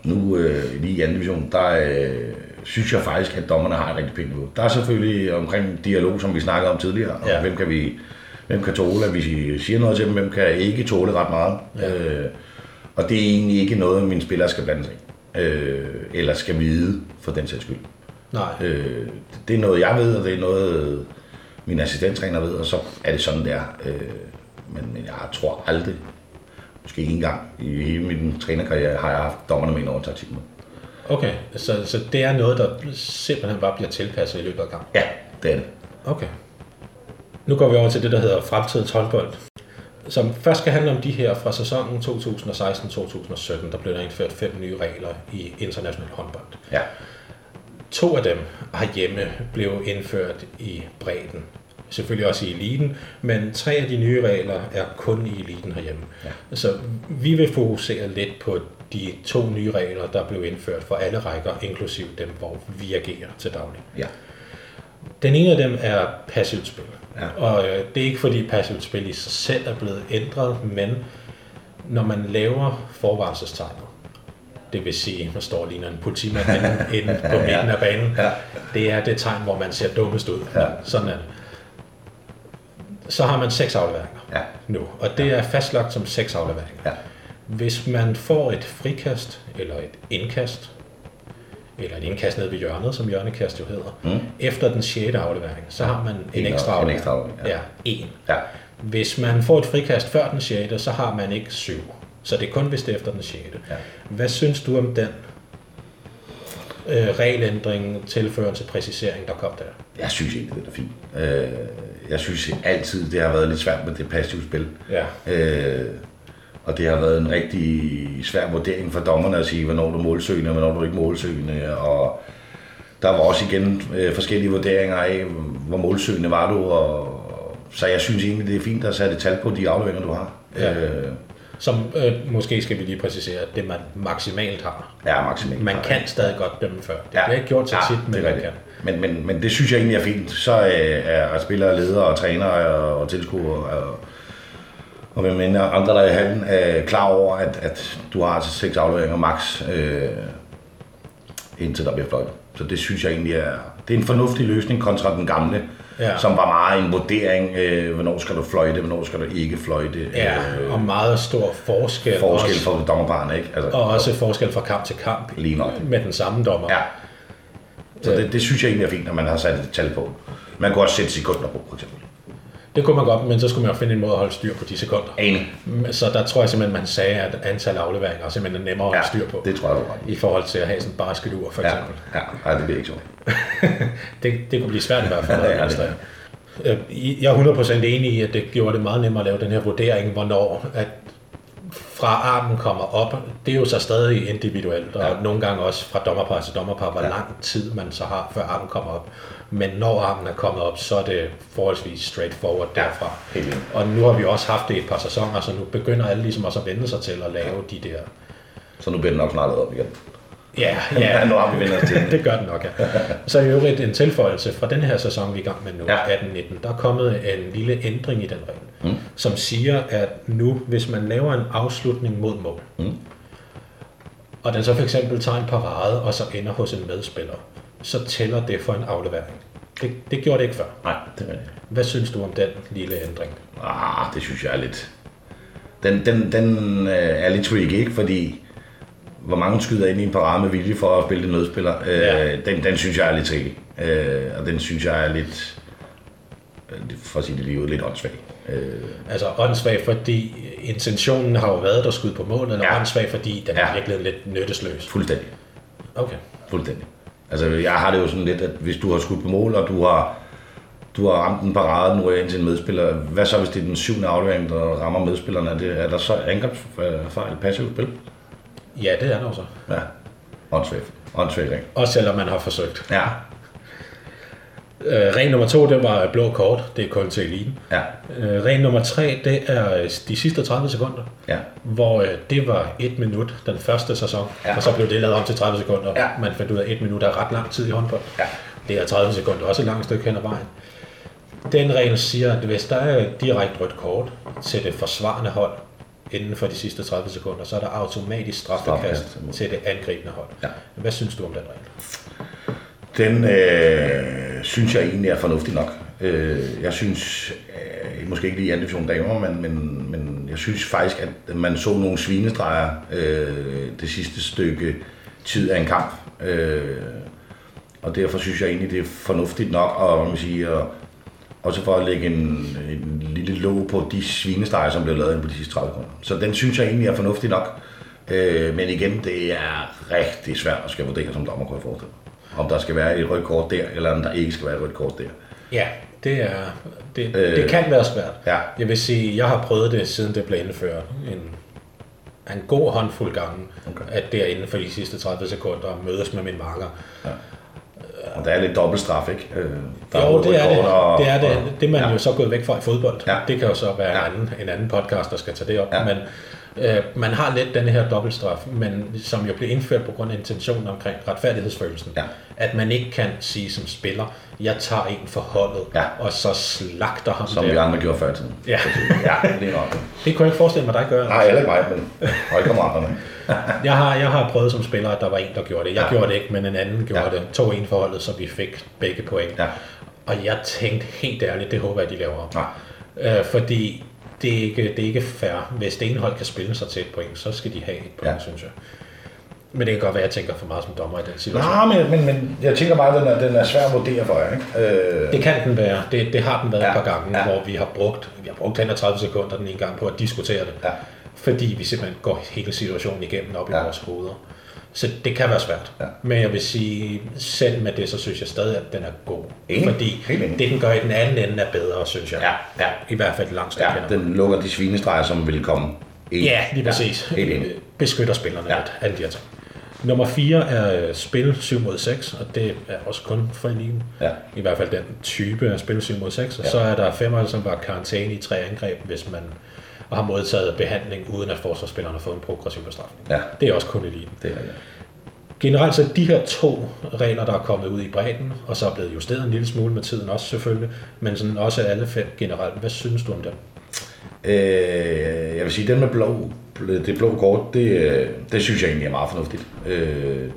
nu øh, lige i anden division, der øh, synes jeg faktisk, at dommerne har et rigtig pænt niveau. Der er selvfølgelig omkring dialog, som vi snakkede om tidligere, og Ja. hvem kan vi hvem kan tåle, at vi siger noget til dem, hvem kan ikke tåle ret meget. Ja. Øh, og det er egentlig ikke noget, mine spillere skal blande sig i. Øh, eller skal vide, for den sags skyld. Nej, Øh, det er noget, jeg ved, og det er noget, min assistenttræner ved, og så er det sådan, det er. Øh, men, men jeg tror aldrig, måske ikke engang i hele min trænerkarriere, har jeg haft dommerne med ind over taktik med. okay. Så, så det er noget, der simpelthen bare bliver tilpasset i løbet af kampen. Ja, det er det. Okay. Nu går vi over til det, der hedder fremtidens håndbold. Som først skal handle om de her fra sæsonen 2016-2017, der blev der indført fem nye regler i international håndbold. Ja. To af dem herhjemme blev indført i bredden. Selvfølgelig også i eliten, men tre af de nye regler er kun i eliten herhjemme. Ja. Så vi vil fokusere lidt på de to nye regler, der blev indført for alle rækker, inklusiv dem, hvor vi agerer til daglig. Ja. Den ene af dem er passivt spil. Ja. Og øh, det er ikke fordi passivt spil i sig selv er blevet ændret, men når man laver forvarselstegnet, det vil sige, der står lige en politimand inde, inde på midten af banen, Ja. det er det tegn, hvor man ser dummest ud. Ja. Sådan er det. Så har man seks afleveringer Ja. nu, og det er fastlagt som seks afleveringer. Ja. Hvis man får et frikast, eller et indkast, eller et indkast nede ved hjørnet, som hjørnekast jo hedder, mm. efter den sjette aflevering, så har man en, En ekstra en aflevering. ekstra aflevering, ja. ja, en. Ja. Hvis man får et frikast før den sjette, så har man ikke syv. Så det er kun, hvis det er efter den sjette. Ja. Hvad synes du om den øh, regelændring, tilførelse, præcisering, der kom der? Jeg synes egentlig, det er fint. Øh, jeg synes altid, det har været lidt svært med det passive spil. Ja. Øh, og det har været en rigtig svær vurdering for dommerne at sige, hvornår du er målsøgende, og hvornår du er ikke målsøgende. Og der var også igen øh, forskellige vurderinger af, hvor målsøgende var du. Og, så jeg synes egentlig, det er fint at sætte tal på de afleveringer, du har. Ja. Øh, Som øh, måske skal vi lige præcisere, det man maksimalt har. ja, maksimalt. Man kan stadig godt dømme før. Det Ja. bliver ikke gjort så tit, men det man kan. Men, men, men det synes jeg egentlig er fint. Så øh, er, er spillere, ledere og trænere og, og tilskuere og, og hvem end andre, der er i hallen, er klar over, at, at du har altså seks afleveringer max, øh, indtil der bliver fløjtet. Så det synes jeg egentlig er, det er en fornuftig løsning kontra den gamle, Ja. som var meget en vurdering, øh, hvornår skal du fløjte, hvornår skal du ikke fløjte. Ja, øh, og meget stor forskel. forskel også, for dommerparerne, ikke? Altså, Og også forskel fra kamp til kamp. Lige nok. Med den samme dommer. Ja. Så det, det synes jeg egentlig er fint, at man har sat et tal på. Man kunne også sætte sekunder på, for eksempel. Det kunne man godt, men så skulle man jo finde en måde at holde styr på de sekunder. Enig. Så der tror jeg simpelthen, man sagde, at antal afleveringer er simpelthen nemmere at holde styr på. det tror jeg, du ret i. Forhold til at have sådan en basketur, for Ja, eksempel. ja, nej, det bliver ikke så. Det, det kunne blive svært i hvert fald. Ja, det er administrere. Øh, Jeg er 100% enig i, at det gjorde det meget nemmere at lave den her vurdering, hvornår at fra armen kommer op. Det er jo så stadig individuelt, og ja. nogle gange også fra dommerpar til dommerpar, hvor ja. lang tid man så har, før armen kommer op. Men når armen er kommet op, så er det forholdsvis straightforward derfra. helt enig. Og nu har vi også haft det et par sæsoner, så nu begynder alle ligesom også at vende sig til at lave de der... Så nu bliver den nok snart op igen. Ja, Ja, nu har vi vendt til det gør den nok, ja. Så i øvrigt en tilføjelse fra den her sæson, vi er i gang med nu, Ja. ja. 18-19, der er kommet en lille ændring i den regel, mm. som siger, at nu, hvis man laver en afslutning mod mål, mm. og den så for eksempel tager en parade, og så ender hos en medspiller, så tæller det for en aflevering. Det, det gjorde det ikke før. Nej, det er rigtigt. Hvad synes du om den lille ændring? Ah, det synes jeg er lidt... Den, den, den øh, er lidt tricky, ikke? Fordi hvor mange skyder ind i en parade med vilje for at spille en nødspiller, øh, Ja. den, den synes jeg er lidt tricky. Øh, og den synes jeg er lidt, øh, for at sige det lige ud, lidt åndssvag. Øh, Altså åndssvag, fordi intentionen har jo været at skyde på mål, eller Ja. åndssvag, fordi den ja. Er virkelig lidt nyttesløs. fuldstændig. Okay. Fuldstændig. Altså, jeg har det jo sådan lidt, at hvis du har skudt på mål, og du har, du har ramt en parade, nu er ind til en medspiller, hvad så hvis det er den syvende aflevering, der rammer medspilleren? Er, det, er der så angrebsfejl, passivt spil? Ja, det er der jo så. Ja. Åndssvagt. Åndssvagt, ikke? Også selvom man har forsøgt. Ja. Øh, regel nummer to, det var blå kort. Det er kun til eliten. Ja. Øh, regel nummer tre, det er de sidste 30 sekunder. Ja. Hvor øh, det var et minut den første sæson. Ja. Og så blev det lavet om til 30 sekunder. Ja. Man fandt ud af, at et minut er ret lang tid i håndbold. Ja. Det er 30 sekunder også et langt stykke hen ad vejen. Den regel siger, at hvis der er direkte rødt kort til det forsvarende hold inden for de sidste 30 sekunder, så er der automatisk Straffekast. til det angribende hold. Ja. Hvad synes du om den regel? Den øh, synes jeg egentlig er fornuftig nok. Øh, jeg synes, øh, måske ikke lige i anden division damer, men, men, men jeg synes faktisk, at man så nogle svinestreger øh, det sidste stykke tid af en kamp. Øh, og derfor synes jeg egentlig, det er fornuftigt nok, at, man siger, og også for at lægge en, en lille låg på de svinestreger, som blev lavet på de sidste 30 kroner. Så den synes jeg egentlig er fornuftig nok. Øh, men igen, det er rigtig svært at skal vurdere som dommer, kunne jeg forestille mig. Om der skal være et rødt kort der, eller om der ikke skal være et rødt kort der. Ja, det, er, det, Øh, det kan være svært. ja. Jeg vil sige, jeg har prøvet det, siden det blev indført. En, en god håndfuld gange, Okay. at det er inden for de sidste 30 sekunder mødes med min marker. Og der er lidt dobbelt straf, ikke? Øh, der Jo, rødt det er det. og- Det er det. Det er man ja. jo så gået væk fra i fodbold. Ja. Det kan jo så være Ja. en, anden, en anden podcast, der skal tage det op. Ja. Men øh, man har lidt den her dobbeltstraf, men som jo blev indført på grund af intentionen omkring retfærdighedsfølelsen. Ja. At man ikke kan sige som spiller, jeg tager en for holdet, Ja. og så slagter ham Som der. vi andre gjorde før i tiden. Ja. Ja, det er nok. Det kunne jeg ikke forestille mig, dig gør. Nej, heller ikke mig, men holdkammeraterne. Jeg har, jeg har prøvet som spiller, at der var en, der gjorde det. Jeg Ja. gjorde det ikke, men en anden gjorde Ja. det. To en forholdet, så vi fik begge point. Ja. Og jeg tænkte helt ærligt, det håber jeg, de laver. Nej. Øh, fordi det er, ikke, det er ikke fair. Hvis det ene hold kan spille sig til et point, så skal de have et point, Ja. synes jeg. Men det kan godt være, at jeg tænker for meget som dommer i den situation. Nej, men, men, men jeg tænker bare, at den er, den er svær at vurdere for jer. Ikke? Øh, Det kan den være. Det, det har den været Ja, et par gange, ja. hvor vi har brugt, vi har brugt 30 sekunder den ene gang på at diskutere det. Ja. Fordi vi simpelthen går hele situationen igennem op i Ja. vores hoveder. Så det kan være svært. Ja. Men jeg vil sige, selv med det, så synes jeg stadig, at den er god. Enig. Fordi Helt enig. det, den gør i den anden ende, er bedre, synes jeg. Ja, ja. I hvert fald langt stykke ja, den lukker de svinestreger, som vil komme. ind. Ja, lige præcis. helt enig. Beskytter spillerne Ja. ja. lidt, alle de her ting. Nummer 4 er øh, spil 7 mod 6, og det er også kun for ligen. Ja. I hvert fald den type af spil 7 mod 6. Og Ja. så er der 5 som var karantæne i tre angreb, hvis man har modtaget behandling, uden at forsvarsspilleren har fået en progressiv bestrafning. Ja. Det er også kun eliten. Det er det. Generelt så de her to regler, der er kommet ud i bredden, og så er blevet justeret en lille smule med tiden også selvfølgelig, men sådan også alle fem generelt. Hvad synes du om dem? Øh, jeg vil sige, den med blå, det blå kort, det, øh, det synes jeg egentlig er meget fornuftigt. Øh,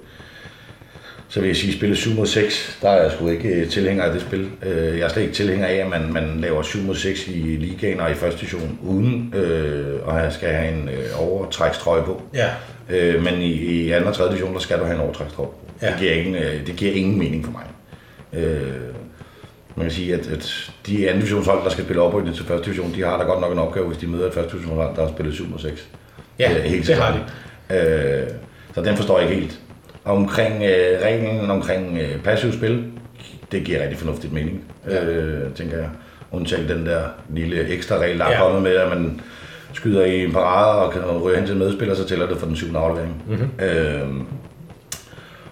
så vil jeg sige, spillet 7 mod 6, der er jeg sgu ikke øh, tilhænger af det spil. Øh, jeg er slet ikke tilhænger af, at man, man laver 7 mod 6 i ligaen og i første division, uden øh, at have, skal have en øh, overtrækstrøje på. Ja, Øh, men i, i anden og tredje division, der skal du have en overtrækstrøje på. Ja. Det, giver ingen, øh, det giver ingen mening for mig. Øh, man kan sige, at, at de anden divisionshold, der skal spille oprykning til første division, de har da godt nok en opgave, hvis de møder et første divisionshold, der har spillet 7 mod 6. ja Øh, helt det har de. Øh, så den forstår jeg ikke helt. Og omkring øh, reglen omkring øh, passiv spil, det giver rigtig fornuftigt mening, Ja. øh, tænker jeg. Undtagen den der lille ekstra regel, der er Ja. kommet med, at man skyder i en parade og kan ryge hen til en medspiller, så tæller det for den syvende aflevering. Mhm. Mm-hmm. Øh,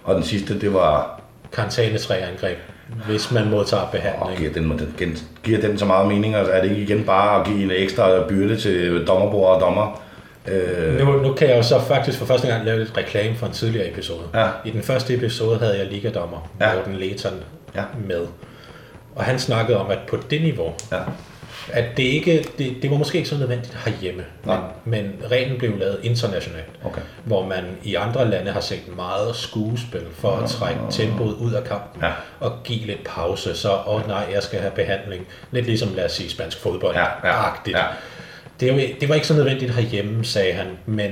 og den sidste, det var, Karantæne tre angreb, hvis man modtager og behandling. giver den, den, giver den så meget mening, altså er det ikke igen bare at give en ekstra byrde til dommerbord og dommer? Øh, Nu, nu kan jeg jo så faktisk for første gang lave lidt reklame for en tidligere episode. Ja. I den første episode havde jeg ligadommer, Ja. Morten Leton, Ja. med. Og han snakkede om, at på det niveau, ja. at det ikke, det, det var måske ikke så nødvendigt herhjemme, Nej. men, men reglen blev lavet internationalt, Okay. hvor man i andre lande har set meget skuespil for at trække tempoet ud af kampen Ja. og give lidt pause, så åh oh, nej, jeg skal have behandling. Lidt ligesom, lad os sige, spansk fodbold Ja, ja, ja. Det, det var ikke så nødvendigt herhjemme, sagde han, men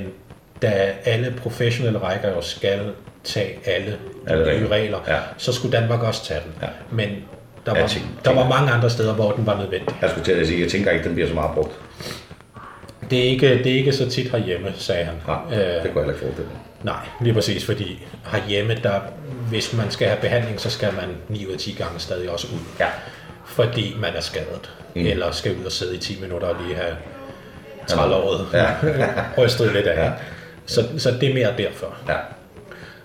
da alle professionelle rækker jo skal tage alle de nye regler. Ja. så skulle Danmark også tage den. Ja. Men der var, tænker- der var mange andre steder, hvor den var nødvendig. Jeg skulle til at sige, jeg tænker ikke, den bliver så meget brugt. Det er ikke, det er ikke så tit herhjemme, sagde han. Nej, det kunne jeg heller ikke forestille mig. nej, lige præcis, fordi herhjemme, der, hvis man skal have behandling, så skal man 9 ud af 10 gange stadig også ud. Ja. Fordi man er skadet, mm. eller skal ud og sidde i 10 minutter og lige have trælåret Ja. rystet lidt af. Ja. Ja. Så, så det er mere derfor. Ja.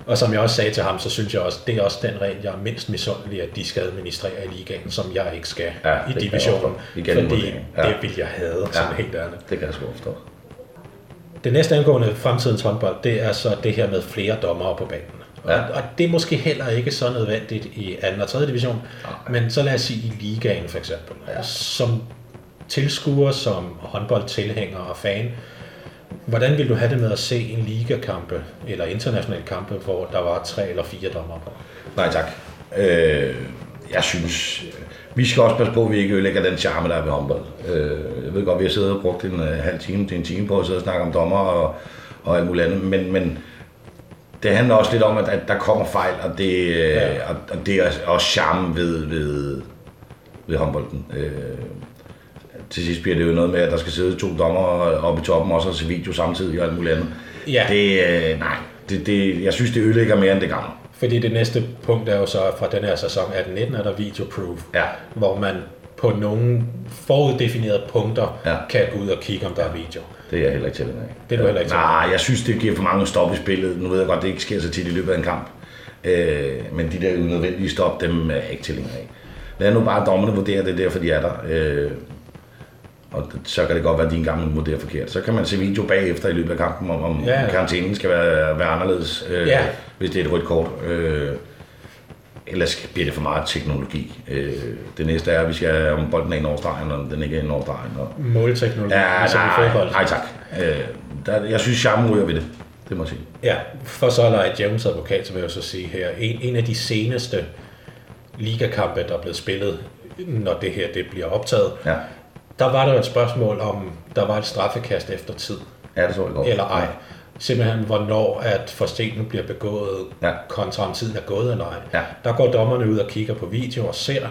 Og som jeg også sagde til ham, så synes jeg også, det er også den regel, jeg er mindst misundelig, at de skal administrere i ligaen, som jeg ikke skal Ja, ja, i divisionen. Fordi. Ja. det vil jeg have, sådan helt ærligt. Det kan jeg sgu forstå. Det næste angående fremtidens håndbold, det er så det her med flere dommere på banen. Ja. Og, og det er måske heller ikke så nødvendigt i 2. og 3. division, men så lad os sige i ligaen for eksempel. Ja. Som tilskuer, som håndboldtilhænger og fan, hvordan vil du have det med at se en ligakampe eller international kampe, hvor der var tre eller fire dommere på? Nej tak. Øh, jeg synes, vi skal også passe på, at vi ikke ødelægger den charme, der er ved håndbold. Øh, jeg ved godt, vi har siddet og brugt en uh, halv time til en time på at sidde og snakke om dommer og, og alt muligt andet, men, men det handler også lidt om, at, at der kommer fejl, og det, ja. Ja. og, og det er også charme ved, ved, ved håndbolden. Øh, til sidst bliver det jo noget med, at der skal sidde to dommer oppe i toppen også og se video samtidig og alt muligt andet. Ja. Det, øh, nej, det, det, jeg synes, det ødelægger mere, end det gavner. Fordi det næste punkt er jo så, fra den her sæson 18-19 er der videoproof, Ja. hvor man på nogle foruddefinerede punkter Ja. kan gå ud og kigge, om der er video. Det er jeg heller ikke tilhænger af. Det er du heller ikke Nej, jeg synes, det giver for mange stop i spillet. Nu ved jeg godt, det ikke sker så tit i løbet af en kamp. Øh, men de der unødvendige stop, dem er jeg ikke tilhænger af. Lad nu bare dommerne vurdere det, er derfor de er der. Øh, og så kan det godt være, at de engang vurderer forkert. Så kan man se video bagefter i løbet af kampen, om, om Ja. karantænen skal være, være anderledes, øh, Ja. hvis det er et rødt kort. Øh, ellers bliver det for meget teknologi. Øh, det næste er, vi skal om bolden er ind over stregen, og den ikke er ind over stregen. Og, Målteknologi, Ja, i nej, fodbold. nej tak. Øh, der, jeg synes, charmen ryger ved det. Det må jeg sige. Ja, for så er der et Jones advokat, så vil jeg så sige her. En, en af de seneste ligakampe, der er blevet spillet, når det her det bliver optaget, Ja. Der var der jo et spørgsmål om, der var et straffekast efter tid, Ja, det så jeg godt. eller ej. Simpelthen, hvornår at forseelsen bliver begået, Ja. kontra om tiden er gået eller ej. Ja. Der går dommerne ud og kigger på video og ser,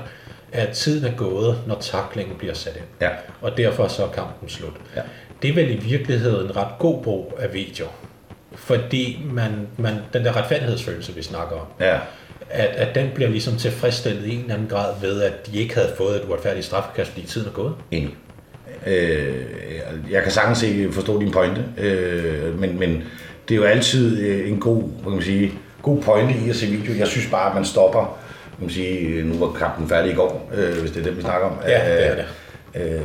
at tiden er gået, når taklingen bliver sat ind. Ja. Og derfor så er kampen slut. Ja. Det er vel i virkeligheden en ret god brug af video. Fordi man, man, den der retfærdighedsfølelse, vi snakker om, Ja. At, at den bliver ligesom tilfredsstillet i en eller anden grad ved, at de ikke havde fået et uretfærdigt straffekast, fordi tiden er gået. Enig. Øh, jeg kan sagtens se, forstå din pointe, øh, men, men det er jo altid øh, en god, hvad kan man sige, god pointe i at se video. Jeg synes bare, at man stopper, kan man sige, nu var kampen færdig i går, øh, hvis det er det, vi snakker om. Ja, det er det. Øh,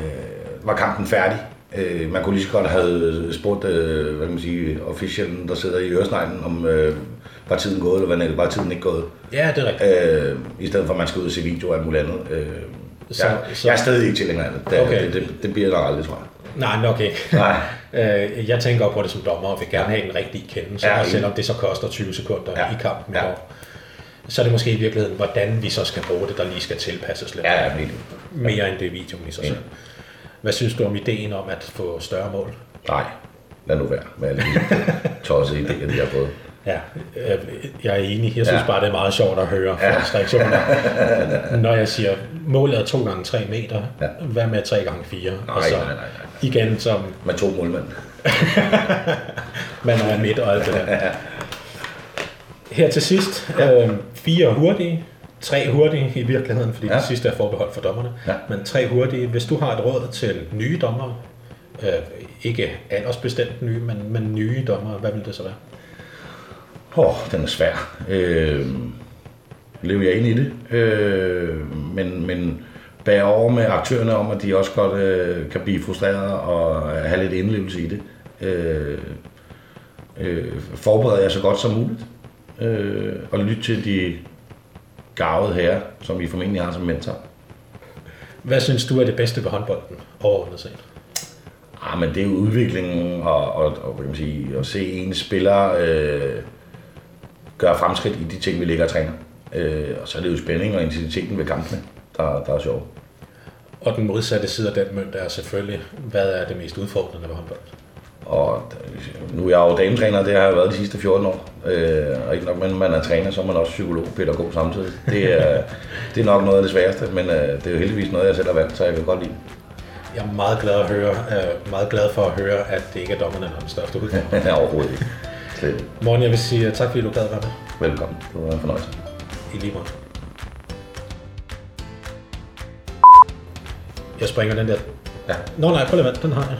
var kampen færdig. Øh, man kunne lige så godt have spurgt, øh, hvad kan man sige, officialen, der sidder i øresneglen, om øh, var tiden gået, eller var tiden ikke gået. Ja, det er rigtigt. Øh, I stedet for, at man skal ud og se video og alt muligt andet. Øh, Så- jeg, så- jeg er stadig ikke tilhænger af det. Det, Okay. det, det, det bliver der aldrig, tror jeg. Nej, men okay. Nej. Øh, jeg tænker på det som dommer og vil gerne have den rigtige kendelse, Ja, ja, selvom det så koster 20 sekunder Ja, ja, i kampen ja. ja. Så er det måske i virkeligheden, hvordan vi så skal bruge det, der lige skal tilpasses lidt. Ja, ja, helt. Mere end det videoen i sig selv. Hvad synes du om ideen om at få større mål? Nej, lad nu være med alle de tossede idéer, de har fået. Ja, øh, jeg er enig. Jeg synes Ja. bare, det er meget sjovt at høre Ja. folks reaktioner. Når jeg siger, målet er 2 gange 3 meter, Ja. hvad med 3 gange 4? Nej, og så nej, nej, nej. igen, som Med to målmænd. man er midt og alt det der. Her til sidst, øh, fire hurtige, tre hurtige i virkeligheden, fordi ja. det sidste er forbeholdt for dommerne, Ja. men tre hurtige. Hvis du har et råd til nye dommere, øh, ikke aldersbestemt nye, men, men nye dommere, hvad vil det så være? Åh, oh, den er svær. Øh, lever jeg ind i det. Øh, men, men bære over med aktørerne om, at de også godt øh, kan blive frustrerede og have lidt indlevelse i det. Øh, øh, forbereder jeg så godt som muligt. Øh, og lytte til de gavede herrer, som vi formentlig har som mentor. Hvad synes du er det bedste ved håndbolden, overordnet set? Ah, men det er jo udviklingen og, og, og kan man sige, at se en spiller øh, gøre fremskridt i de ting, vi ligger og træner. Øh, og så er det jo spænding og intensiteten ved kampene, der, der er sjov. Og den modsatte side af den mønt er selvfølgelig, hvad er det mest udfordrende ved håndbold? Og nu er jeg jo dametræner, det har jeg været de sidste 14 år. Øh, og ikke nok, men man er træner, så er man også psykolog og pædagog samtidig. Det er, det er nok noget af det sværeste, men øh, det er jo heldigvis noget, jeg selv har valgt, så jeg kan godt lide. Jeg er meget glad, at høre, øh, meget glad for at høre, at det ikke er dommerne, der er den største udfordring. det. Overhovedet ikke. Morgen, jeg vil sige øh, tak, fordi du gad være med. Velkommen. Det var en fornøjelse. I lige måde. Jeg springer den der... Ja. Nå nej, prøv lige at den har jeg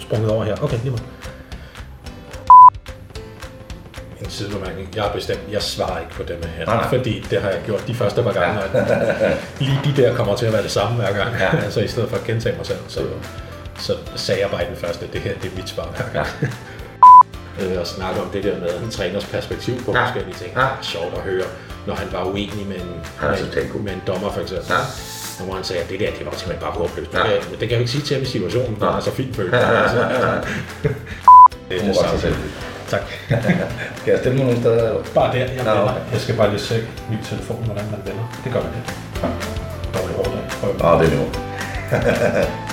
sprunget over her. Okay, lige måde. En sidebemærkning. Jeg har bestemt, jeg svarer ikke på det med her, Nej, nej. fordi det har jeg gjort de første par gange. Ja. Lige de der kommer til at være det samme hver gang. Ja. altså i stedet for at gentage mig selv, så, så sagde jeg bare i den første, det her det er mit svar hver gang. Ja. Øh, og snakke om det der med en træners perspektiv på Ja. ja. forskellige ting. Ja. Ja. Sjovt at høre, når han var uenig med en, Han er med, en, med en dommer for eksempel. Ja. Ja. Hvor han sagde, at det der, det var simpelthen bare håbløst. Ja. Ja. Det, det kan jeg ikke sige til ham i situationen, for Ja. han er så fint følt. Altså. det er Hun det sig selv. samme. Tak. Skal jeg stille mig nogle steder? eller? Bare der, jeg, vender. okay. jeg skal bare lige se min telefon, hvordan man vender. Det gør man ikke. Ja. Dårligt råd. Nå, det er nu.